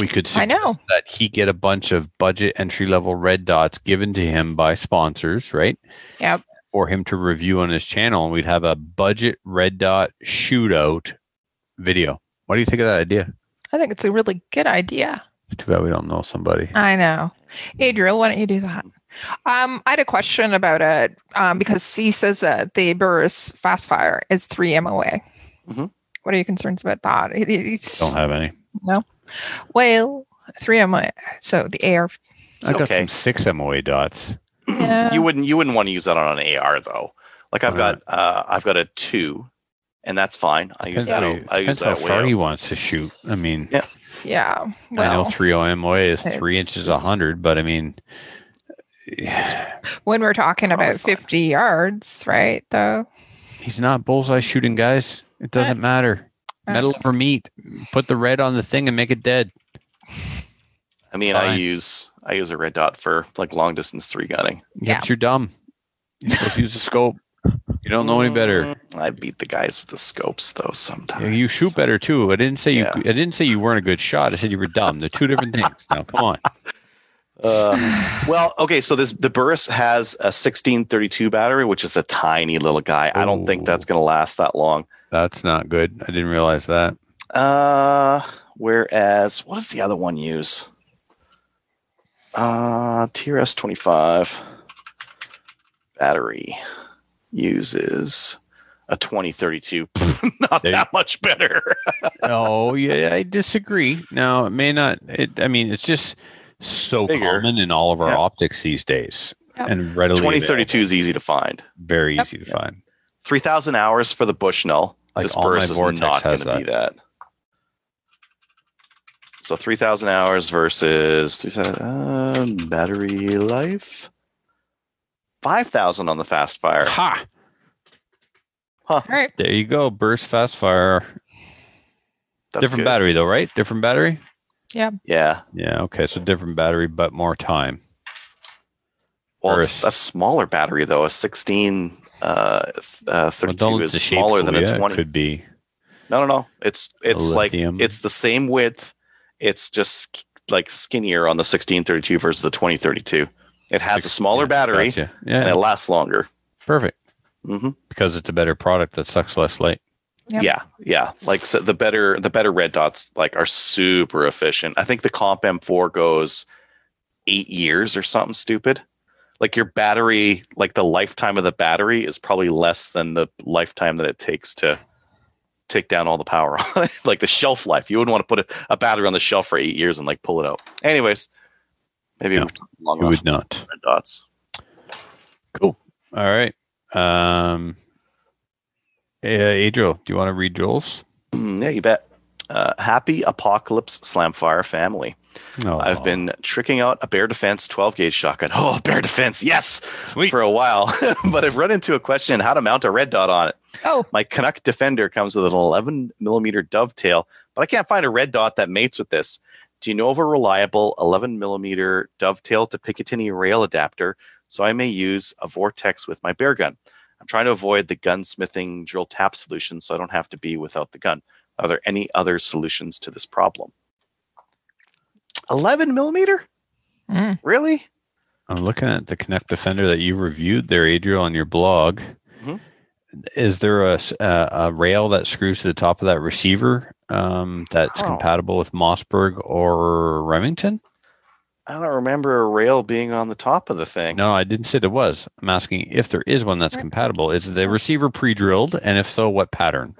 we could
I
suggest
know.
that he get a bunch of budget entry level red dots given to him by sponsors, right?
Yep.
For him to review on his channel, and we'd have a budget red dot shootout video. What do you think of that idea?
I think it's a really good idea.
Too bad we don't know somebody.
I know. Adriel, why don't you do that? Um, I had a question about it um, because he says that the Burris Fast Fire is 3 MOA.
Mhm.
What are your concerns about that? He- He's,
Don't have any. No.
Well, 3 MOA. So the AR.
I got
okay.
some six MOA dots.
Yeah.
You wouldn't you wouldn't want to use that on an AR though. Like I've
Why
got uh I've got a two, and that's fine. I use
Depends,
that.
how,
I use
depends how
that way
far he wants to shoot. I mean,
Yeah.
Yeah.
I know
Well,
3 MOA is three inches a hundred, but I mean,
when we're talking about
fine.
50 yards, right? Though.
he's not bullseye shooting, guys. It doesn't matter. Metal over meat. Put the red on the thing and make it dead.
I mean, I use I use a red dot for like long distance three gunning.
Yeah, but you're dumb. You're supposed to use a scope. You don't know any better.
Mm, I beat the guys with the scopes though
Yeah,
sometimes.
you shoot better too. I didn't say you.
Yeah.
I didn't say you weren't a good shot. I said you were dumb. They're two different things. Now, come on.
Uh, well, okay, so this the Burris has a 1632 battery, which is a tiny little guy. I don't think that's going to last that long.
That's not good. I didn't realize that.
Uh, whereas what does the other one use? Uh, TRS 25 battery uses a 2032. Not
There you-
that much better.
Oh yeah, I disagree. No, it may not. It. I mean, it's just so
Bigger.
common in all of our
Yeah.
optics these days,
Yep.
and readily
2032 is easy to find.
very
Yep.
easy to find.
3,000 hours for the Bushnell.
Like
this
all my
Burris is not going to be that. So 3,000 hours versus 3,000, uh, battery life. 5,000 on the fast fire.
Ha!
All right.
There you go. Burst fast fire.
That's
different
good.
battery though, right? Different battery.
Yeah.
Yeah. Yeah. Okay. So different battery, but more time.
Well, it's a smaller battery though. A 16 uh, th- uh, 32
don't
is smaller than
ya.
a
It
20.
Could be.
No, no, no. It's it's like it's the same width. It's just like skinnier on the 1632 versus the 2032. It has a smaller
yeah,
battery
gotcha.
and it lasts longer.
perfect.
hmm
Because it's a better product that sucks less light.
Yep.
Yeah, yeah. Like so the better the better red dots like are super efficient. I think the Comp M4 goes eight years or something stupid. Like your battery, like the lifetime of the battery is probably less than the lifetime that it takes to take down all the power on it. like the shelf life. You wouldn't want to put a, a battery on the shelf for eight years and like pull it out. Anyways, maybe
No,
long
You would not.
dots.
All right. Um, uh, Adriel, do you want to read Joel's?
yeah, you bet. Uh, happy apocalypse slamfire family.
No,
I've been tricking out a Bear Defense 12 gauge shotgun. Oh, Bear Defense, yes,
sweet.
for a while. but I've run into a question how to mount a red dot on it.
Oh,
My Canuck Defender comes with an 11 millimeter dovetail, but I can't find a red dot that mates with this. Do you know of a reliable 11 millimeter dovetail to Picatinny rail adapter so I may use a Vortex with my bear gun? I'm trying to avoid the gunsmithing drill tap solution so I don't have to be without the gun. Are there any other solutions to this problem? 11 millimeter?
mm,
Really?
I'm looking at the Canuck Defender that you reviewed there, Adriel, on your blog.
Mhm.
Is there a a rail that screws to the top of that receiver um, that's
Oh.
compatible with Mossberg or Remington?
I don't remember a rail being on the top of the thing.
No, I didn't say there was. I'm asking if there is one that's compatible. Is the receiver pre-drilled, and if so, what pattern?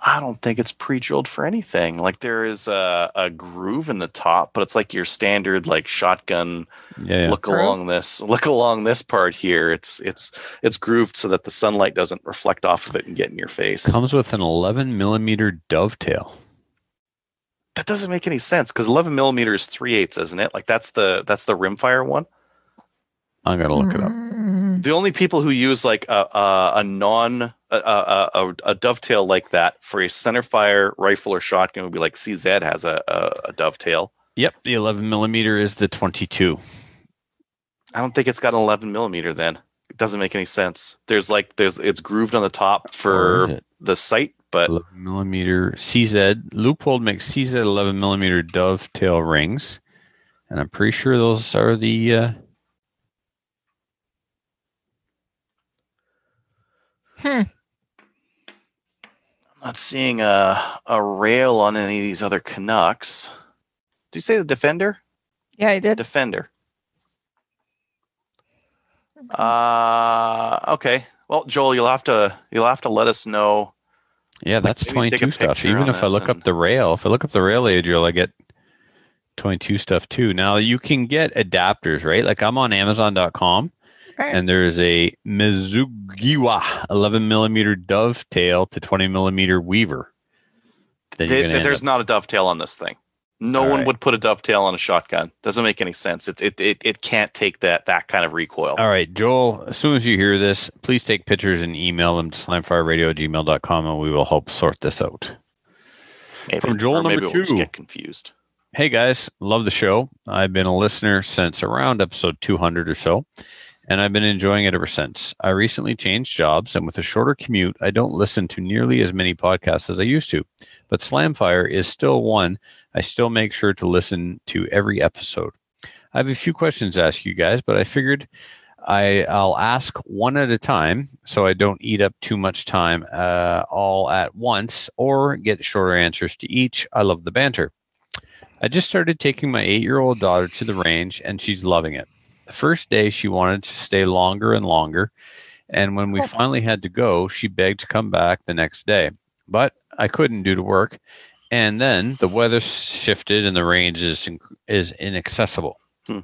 I don't think it's pre-drilled for anything. Like there is a, a groove in the top, but it's like your standard like shotgun
Yeah, yeah.
look
Groove?
along this look along this part here. It's it's it's grooved so that the sunlight doesn't reflect off of it and get in your face.
comes with an 11 millimeter dovetail.
That doesn't make any sense because 11 millimeter is three eighths, isn't it? Like that's the that's the rimfire one.
I'm gonna look it up.
mm,
The only people who use like a a, a non a, a, a, a dovetail like that for a centerfire rifle or shotgun would be like CZ has a, a, a dovetail.
Yep, the 11 millimeter is the 22.
I don't think it's got an 11 millimeter. Then it doesn't make any sense. There's like there's it's grooved on the top for the sight, but
11 millimeter CZ. Leupold makes CZ 11 millimeter dovetail rings, and I'm pretty sure those are the. Uh,
hmm.
I'm not seeing a a rail on any of these other Canucks. Did you say the Defender?
Yeah, I did.
Defender. Uh okay. Well, Joel, you'll have to you'll have to let us know.
yeah, that's
maybe take a
22 stuff. Even if I
this
look up the rail, if I look up the rail Adriel, I get 22 stuff too. Now you can get adapters, right? Like I'm on Amazon.com.
Right.
and there's a Mizugiwa 11 millimeter dovetail to 20 millimeter weaver. Then
They- there's
up-
not a dovetail on this thing. No
All
one
right.
would put a dovetail on a shotgun. Doesn't make any sense. It it it, it can't take that that kind of recoil.
All right, Joel, as soon as you hear this, please take pictures and email them to slamfireradio at gmail.com and we will help sort this out.
Maybe,
from Joel
or maybe
number
we'll just
two.
get confused.
Hey guys, love the show. I've been a listener since around episode 200 or so, and I've been enjoying it ever since. I recently changed jobs, and with a shorter commute, I don't listen to nearly as many podcasts as I used to. But Slamfire is still one I still make sure to listen to every episode. I have a few questions to ask you guys, but I figured I, I'll ask one at a time so I don't eat up too much time uh, all at once or get shorter answers to each. I love the banter. I just started taking my eight year old daughter to the range and she's loving it. The first day she wanted to stay longer and longer. And when we finally had to go, she begged to come back the next day. But I couldn't due to work. And then the weather shifted and the range is, inc- is inaccessible.
Hmm.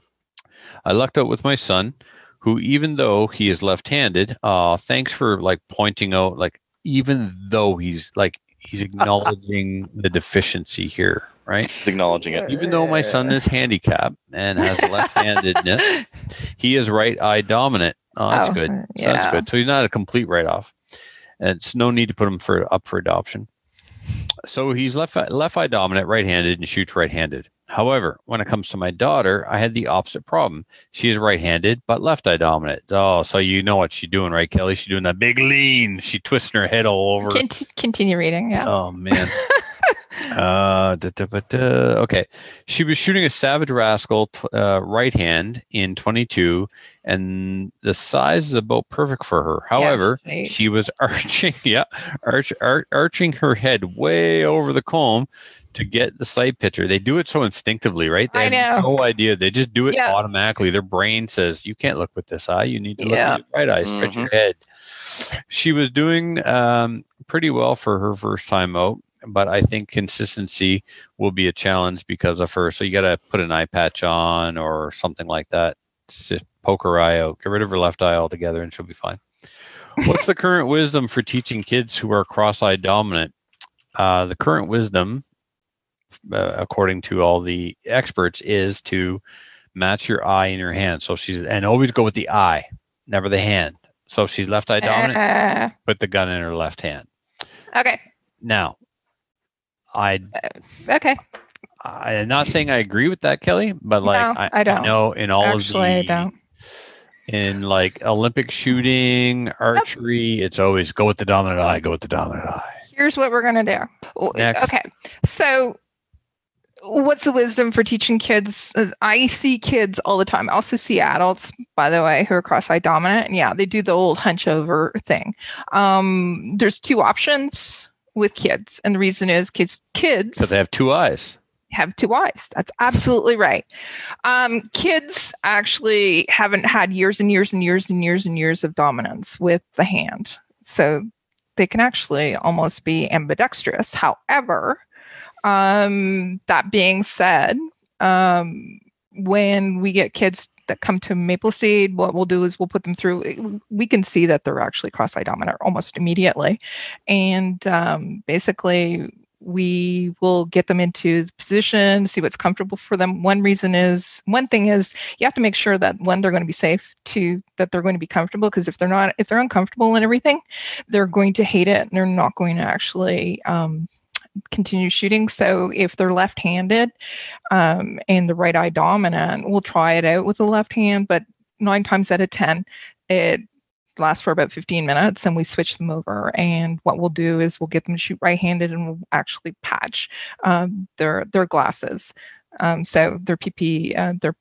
I lucked out with my son, who, even though he is left handed, uh, thanks for like pointing out, like, even though he's like, he's acknowledging the deficiency here, right?
Acknowledging it.
Even though my son is handicapped and has left-handedness, he is right eye dominant. Oh, that's
Oh,
good.
uh,
So that's good. So he's not a complete write-off. And it's no need to put him for up for adoption. So he's left left eye dominant, right-handed, and shoots right-handed. However, when it comes to my daughter, I had the opposite problem. She's right-handed, but left eye dominant. Oh, so you know what she's doing, right, Kelly? She's doing that big lean. She twisting her head all over.
Cont- continue reading. Yeah.
Oh man. Uh, da, da, da, da. Okay. She was shooting a Savage Rascal t- uh, right hand in 22, and the size is about perfect for her. However,
she-
she was arching, yeah, arch, ar- arching her head way over the comb to get the sight picture. They do it so instinctively, right? They
I
have
know.
no idea. They just do it
Yeah.
automatically. Their brain says, "You can't look with this eye. You need to look
Yeah.
with your right eye. Stretch your head." She was doing um, pretty well for her first time out, but I think consistency will be a challenge because of her. So you got to put an eye patch on or something like that. Just poke her eye out. Get rid of her left eye altogether, and she'll be fine. What's the current wisdom for teaching kids who are cross-eye dominant? Uh, the current wisdom, uh, according to all the experts, is to match your eye in your hand. So she's and always go with the eye, never the hand. So if she's left eye dominant,
Uh,
put the gun in her left hand.
okay.
Now, I
Okay.
I'm not saying I agree with that, Kelly, but like
No,
I,
I don't.
know in all
Actually, I
of the
don't.
in like Olympic shooting, archery, it's always go with the dominant eye, go with the dominant eye.
Here's what we're gonna do.
Next.
Okay. So what's the wisdom for teaching kids? Uh, I see kids all the time. I also see adults, by the way, who are cross-eye dominant. And yeah, they do the old hunch over thing. Um, there's two options with kids. And the reason is kids kids
Because they have two eyes.
have two eyes. That's absolutely right. Um, kids actually haven't had years and years and years and years and years of dominance with the hand. So they can actually almost be ambidextrous. However, um, that being said, um, when we get kids that come to Mapleseed, what we'll do is we'll put them through. We can see that they're actually cross-eye dominant almost immediately, and um, basically we will get them into the position, see what's comfortable for them. One reason is one thing is you have to make sure that one they're going to be safe, two that they're going to be comfortable because if they're not if they're uncomfortable and everything, they're going to hate it and they're not going to actually um, continue shooting. So if they're left-handed um, and the right eye dominant, we'll try it out with the left hand, but nine times out of ten, it lasts for about 15 minutes and we switch them over and what we'll do is we'll get them to shoot right-handed and we'll actually patch um, their their glasses um, so their pp uh, their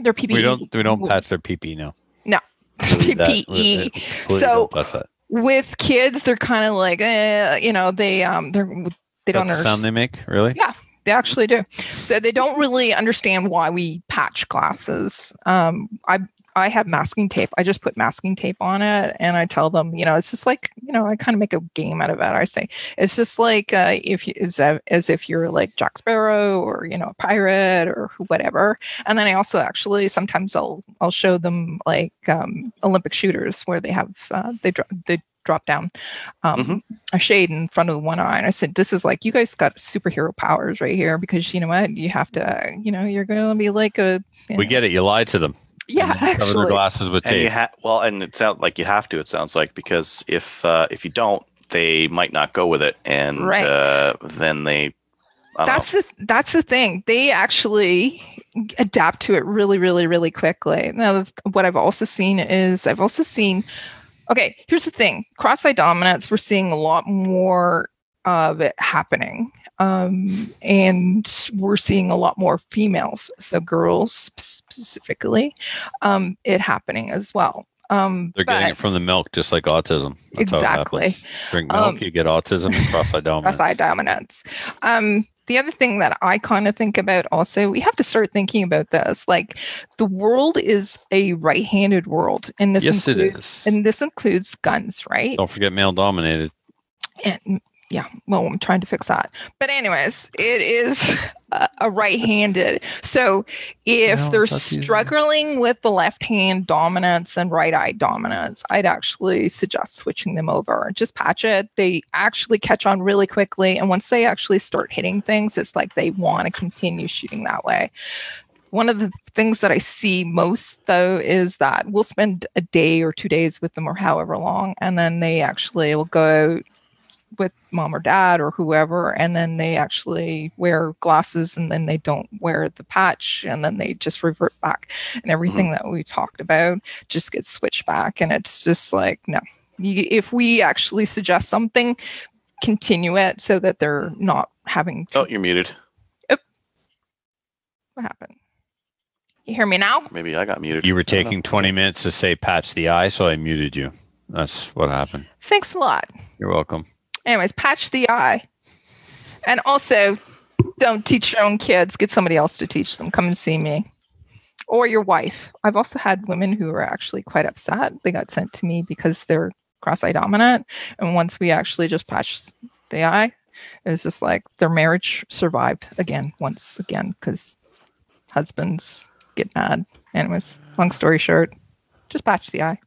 their ppe
We don't we don't patch their PP now.
No.
That.
PPE. So-
don't touch that.
With kids they're kind of like eh, you know they um they're they don't
That's the sound they make, really?
Yeah. They actually do. So they don't really understand why we patch glasses. Um, I I have masking tape. I just put masking tape on it, and I tell them, you know, it's just like, you know, I kind of make a game out of it. I say it's just like uh, if you as, as if you're like Jack Sparrow or you know a pirate or whatever. And then I also actually sometimes I'll I'll show them like um, Olympic shooters where they have uh, they drop they drop down um,
Mhm.
a shade in front of one eye. And I said, this is like, you guys got superhero powers right here because you know what? You have to, you know, you're going to be like a.
We
know-
get it. You lied to them.
Yeah,
And Cover their
actually.
glasses with
And you
tape.
ha- well, and it sounds like you have to. It sounds like because if uh, if you don't, they might not go with it, and
Right.
uh, then they. I don't
That's the that's the thing. They actually adapt to it really, really, really quickly. Now, what I've also seen is I've also seen. Okay, here's the thing: cross-eye dominance. We're seeing a lot more of it happening, um, and we're seeing a lot more females, so girls specifically, um, it happening as well. Um,
They're getting it from the milk, just like autism. That's
exactly.
Drink milk,
Um,
you get autism and cross-eyed dominance.
cross-eye dominance. Um, the other thing that I kind of think about also, we have to start thinking about this. Like, the world is a right-handed world, and this
yes,
includes,
is.
and this includes guns, right?
Don't forget male-dominated.
And yeah, well, I'm trying to fix that. But anyways, it is a, a right-handed. So if
No,
they're
that's easy.
struggling with the left-hand dominance and right-eye dominance, I'd actually suggest switching them over. Just patch it. They actually catch on really quickly, and once they actually start hitting things, it's like they want to continue shooting that way. One of the things that I see most though is that we'll spend a day or two days with them or however long, and then they actually will go with mom or dad or whoever and then they actually wear glasses and then they don't wear the patch and then they just revert back and everything mm-hmm. that we talked about just gets switched back and it's just like no you, if we actually suggest something continue it so that they're not having to
Oh, you're muted.
what happened. You hear me now?
Maybe I got muted.
You were
I don't know.
taking 20 minutes to say patch the eye, so I muted you. That's what happened.
Thanks a lot.
You're welcome.
Anyways, patch the eye. And also, don't teach your own kids. Get somebody else to teach them. Come and see me. Or your wife. I've also had women who were actually quite upset. They got sent to me because they're cross eye dominant. And once we actually just patched the eye, it was just like their marriage survived again, once again, because husbands get mad. Anyways, long story short, just patch the eye.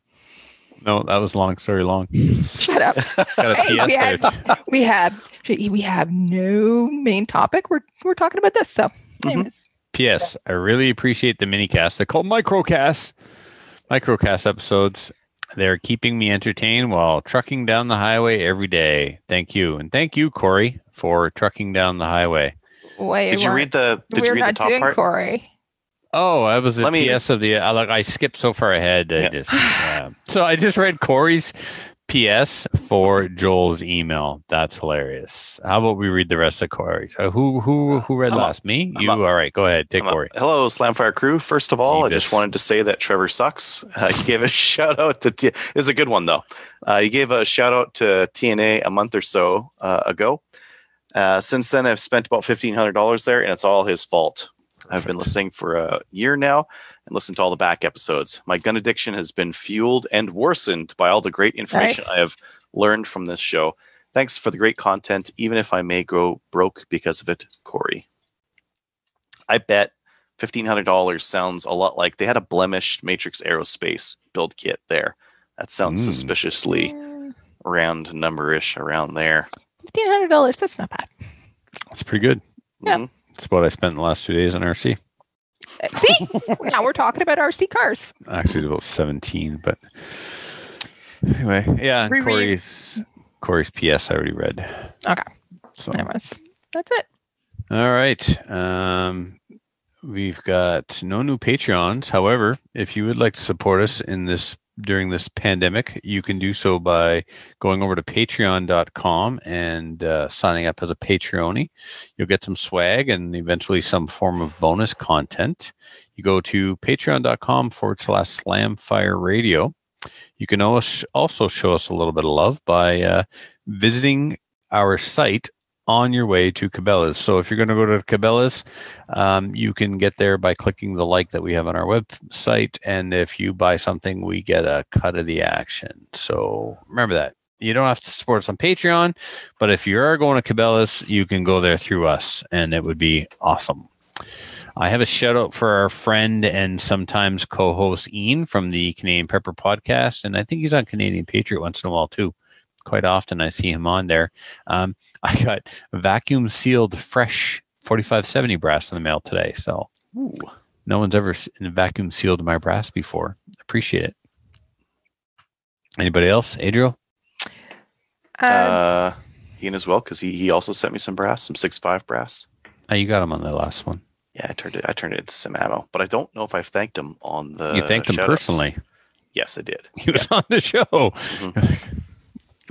No, that was long story long.
Shut up. Hey, we had- we have we have no main topic. We're we're talking about this. So, mm-hmm. anyways,
P.S. I really appreciate the mini cast. They're called microcasts. Microcast episodes. They're keeping me entertained while trucking down the highway every day. Thank you. And thank you, Corey, for trucking down the highway.
wait,
Did you read the? Did
we're
you read the
not
top
doing
part?
Corey.
Oh, I was the
me-
PS of the. I like. I skipped so far ahead. I
Yeah.
just. yeah. So I just read Corey's PS for Joel's email. That's hilarious. How about we read the rest of Corey's? Uh, who who who read
I'm up.
last? Me?
I'm
You?
up.
All right. Go ahead. Take
I'm up.
Corey.
Hello, Slamfire crew. First of all, I just wanted to say that Trevor sucks. Uh, he gave a shout out to. T- a good one though. Uh, he gave a shout out to TNA a month or so uh, ago. Uh, since then, I've spent about fifteen hundred dollars there, and it's all his fault. I've been listening for a year now and listened to all the back episodes. My gun addiction has been fueled and worsened by all the great information
Nice.
I have learned from this show. Thanks for the great content, even if I may go broke because of it, Corey. I bet fifteen hundred dollars sounds a lot like they had a blemished Matrix Aerospace build kit there. That sounds
Mm.
suspiciously round numberish around there.
Fifteen hundred dollars. That's not bad.
That's pretty good.
Yeah.
Mhm.
That's what I spent the last two days on RC.
Uh, See, now we're talking about RC cars.
Actually, about seventeen, but anyway, yeah.
Reread.
Corey's Corey's PS I already read.
Okay.
So
Anyways, that's it.
all right. Um, we've got no new Patreons. However, if you would like to support us in this during this pandemic, you can do so by going over to patreon.com and uh, signing up as a Patreoni. You'll get some swag and eventually some form of bonus content. You go to patreon.com forward slash slamfire radio. You can also show us a little bit of love by uh, visiting our site on your way to Cabela's. So if you're going to go to Cabela's, um, you can get there by clicking the like that we have on our website. And if you buy something, we get a cut of the action. So remember that. You don't have to support us on Patreon, but if you are going to Cabela's, you can go there through us, and it would be awesome. I have a shout out for our friend and sometimes co host Ian from the Canadian Prepper podcast. And I think he's on Canadian Patriot once in a while too. Quite often I see him on there. Um, I got vacuum sealed fresh 4570 brass in the mail today. So
Ooh.
no one's ever vacuum sealed my brass before. Appreciate it. Anybody else? Adriel?
Uh,
Uh, Ian as well, because he, he also sent me some brass, some six five brass.
Oh, you got him on the last one.
Yeah, I turned it. I turned it into some ammo, but I don't know if I've thanked him on the.
you thanked him personally.
Yes, I did.
He was on the show.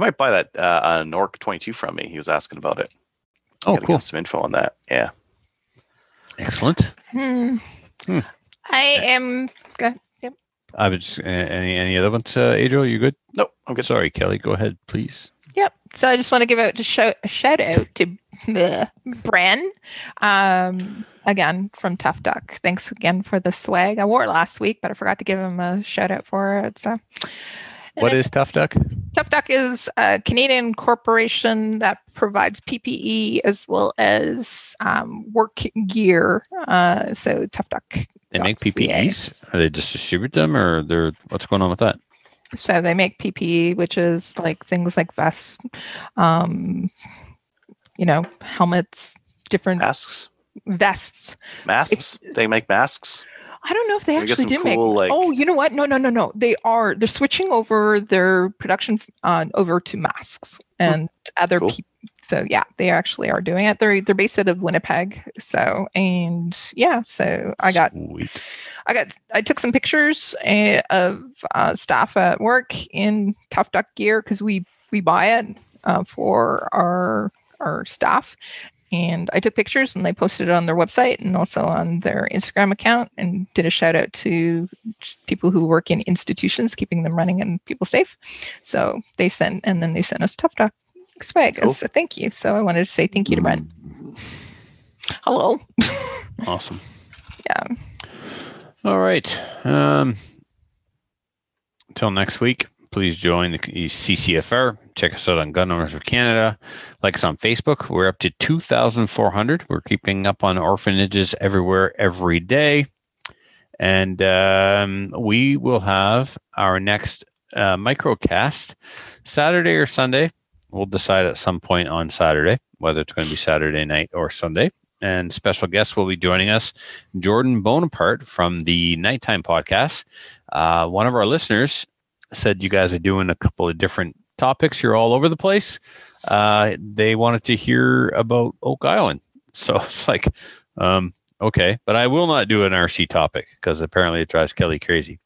You might buy that uh, uh, Nork twenty two from me. He was asking about it.
Oh,
Gotta
cool.
Some info on that. Yeah.
Excellent.
hmm.
Hmm.
I am. good. Yep.
I was just, uh, any any other ones, uh, Adriel? You good?
Nope. I'm good.
Sorry, Kelly. Go ahead, please.
Yep. So I just want to give out just shout, a shout out to bleh, Bren, um, again from Tough Duck. Thanks again for the swag. I wore last week, but I forgot to give him a shout out for it. So,
What is Tough Duck?
Tough Duck is a Canadian corporation that provides PPE as well as um, work gear. Uh, so Tough Duck.
They make
.ca.
PPEs. Are they just distribute them, or they're what's going on with that?
So they make PPE, which is like things like vests, um, you know, helmets, different
Masks.
vests.
Masks. they make masks.
I don't know if they
We
actually do
cool,
make.
like-
oh, you know what? No, no, no, no. They are. They're switching over their production uh, over to masks and other
Cool.
people. So yeah, they actually are doing it. They're they're based out of Winnipeg. So and yeah, so I got
Sweet.
I got I took some pictures uh, of uh, staff at work in Tough Duck gear because we we buy it uh, for our our staff. And I took pictures and they posted it on their website and also on their Instagram account and did a shout out to people who work in institutions, keeping them running and people safe. So they sent, and then they sent us Tough Duck swag
Cool.
as a thank you. So I wanted to say thank you to Brent. Hello.
Awesome.
Yeah.
All right. Um, until next week, please join the CCFR. Check us out on Gun Owners of Canada. Like us on Facebook. We're up to 2,400. We're keeping up on orphanages everywhere every day. And um, we will have our next uh, microcast Saturday or Sunday. We'll decide at some point on Saturday whether it's going to be Saturday night or Sunday. And special guests will be joining us Jordan Bonaparte from the Nighttime Podcast. Uh, one of our listeners said you guys are doing a couple of different topics. You're all over the place. Uh, they wanted to hear about Oak Island. So it's like, um, okay, but I will not do an RC topic because apparently it drives Kelly crazy.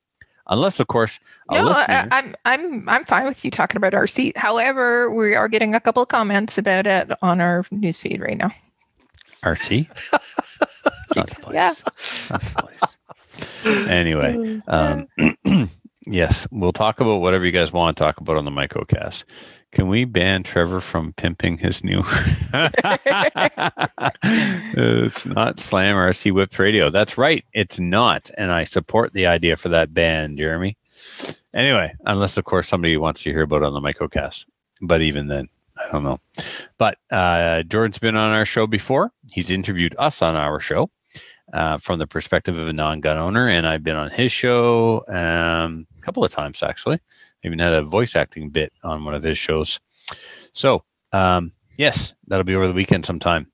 Unless, of course,
No,
listener.
I, I'm I'm I'm fine with you talking about RC. However, we are getting a couple of comments about it on our newsfeed right now.
RC? not the place.
Yeah.
Not the place. Anyway, um, yes, we'll talk about whatever you guys want to talk about on the Microcast. Can we ban Trevor from pimping his new? it's not Slam RC Whips Radio. That's right. It's not. And I support the idea for that ban, Jeremy. Anyway, unless, of course, somebody wants to hear about it on the Microcast. But even then, I don't know. But uh, Jordan's been on our show before. He's interviewed us on our show uh, from the perspective of a non-gun owner, and I've been on his show um, a couple of times actually. Even had a voice acting bit on one of his shows. So um, yes, that'll be over the weekend sometime.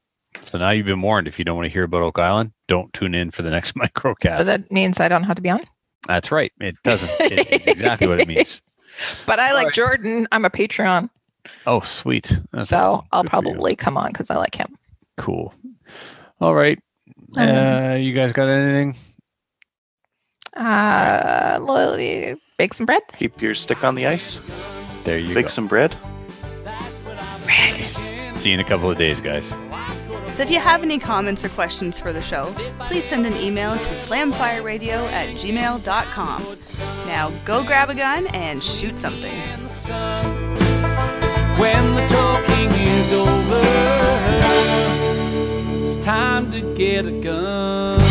So now you've been warned. If you don't want to hear about Oak Island, don't tune in for the next
So
microcast.
that means I don't have to be on.
That's right. It doesn't. It's exactly what it means.
But I like
Alright.
Jordan. I'm a Patreon,
Oh, sweet. That's
so
awesome.
I'll
Good
probably come on because I like him.
cool. All right. Uh, you guys got anything?
Uh, well, bake some bread.
Keep your stick on the ice.
There you go.
Bake
go.
some bread.
See you in a couple of days, guys.
So if you have any comments or questions for the show, please send an email to slamfireradio at gmail.com. Now go grab a gun and shoot something.
When the talking is over, it's time to get a gun.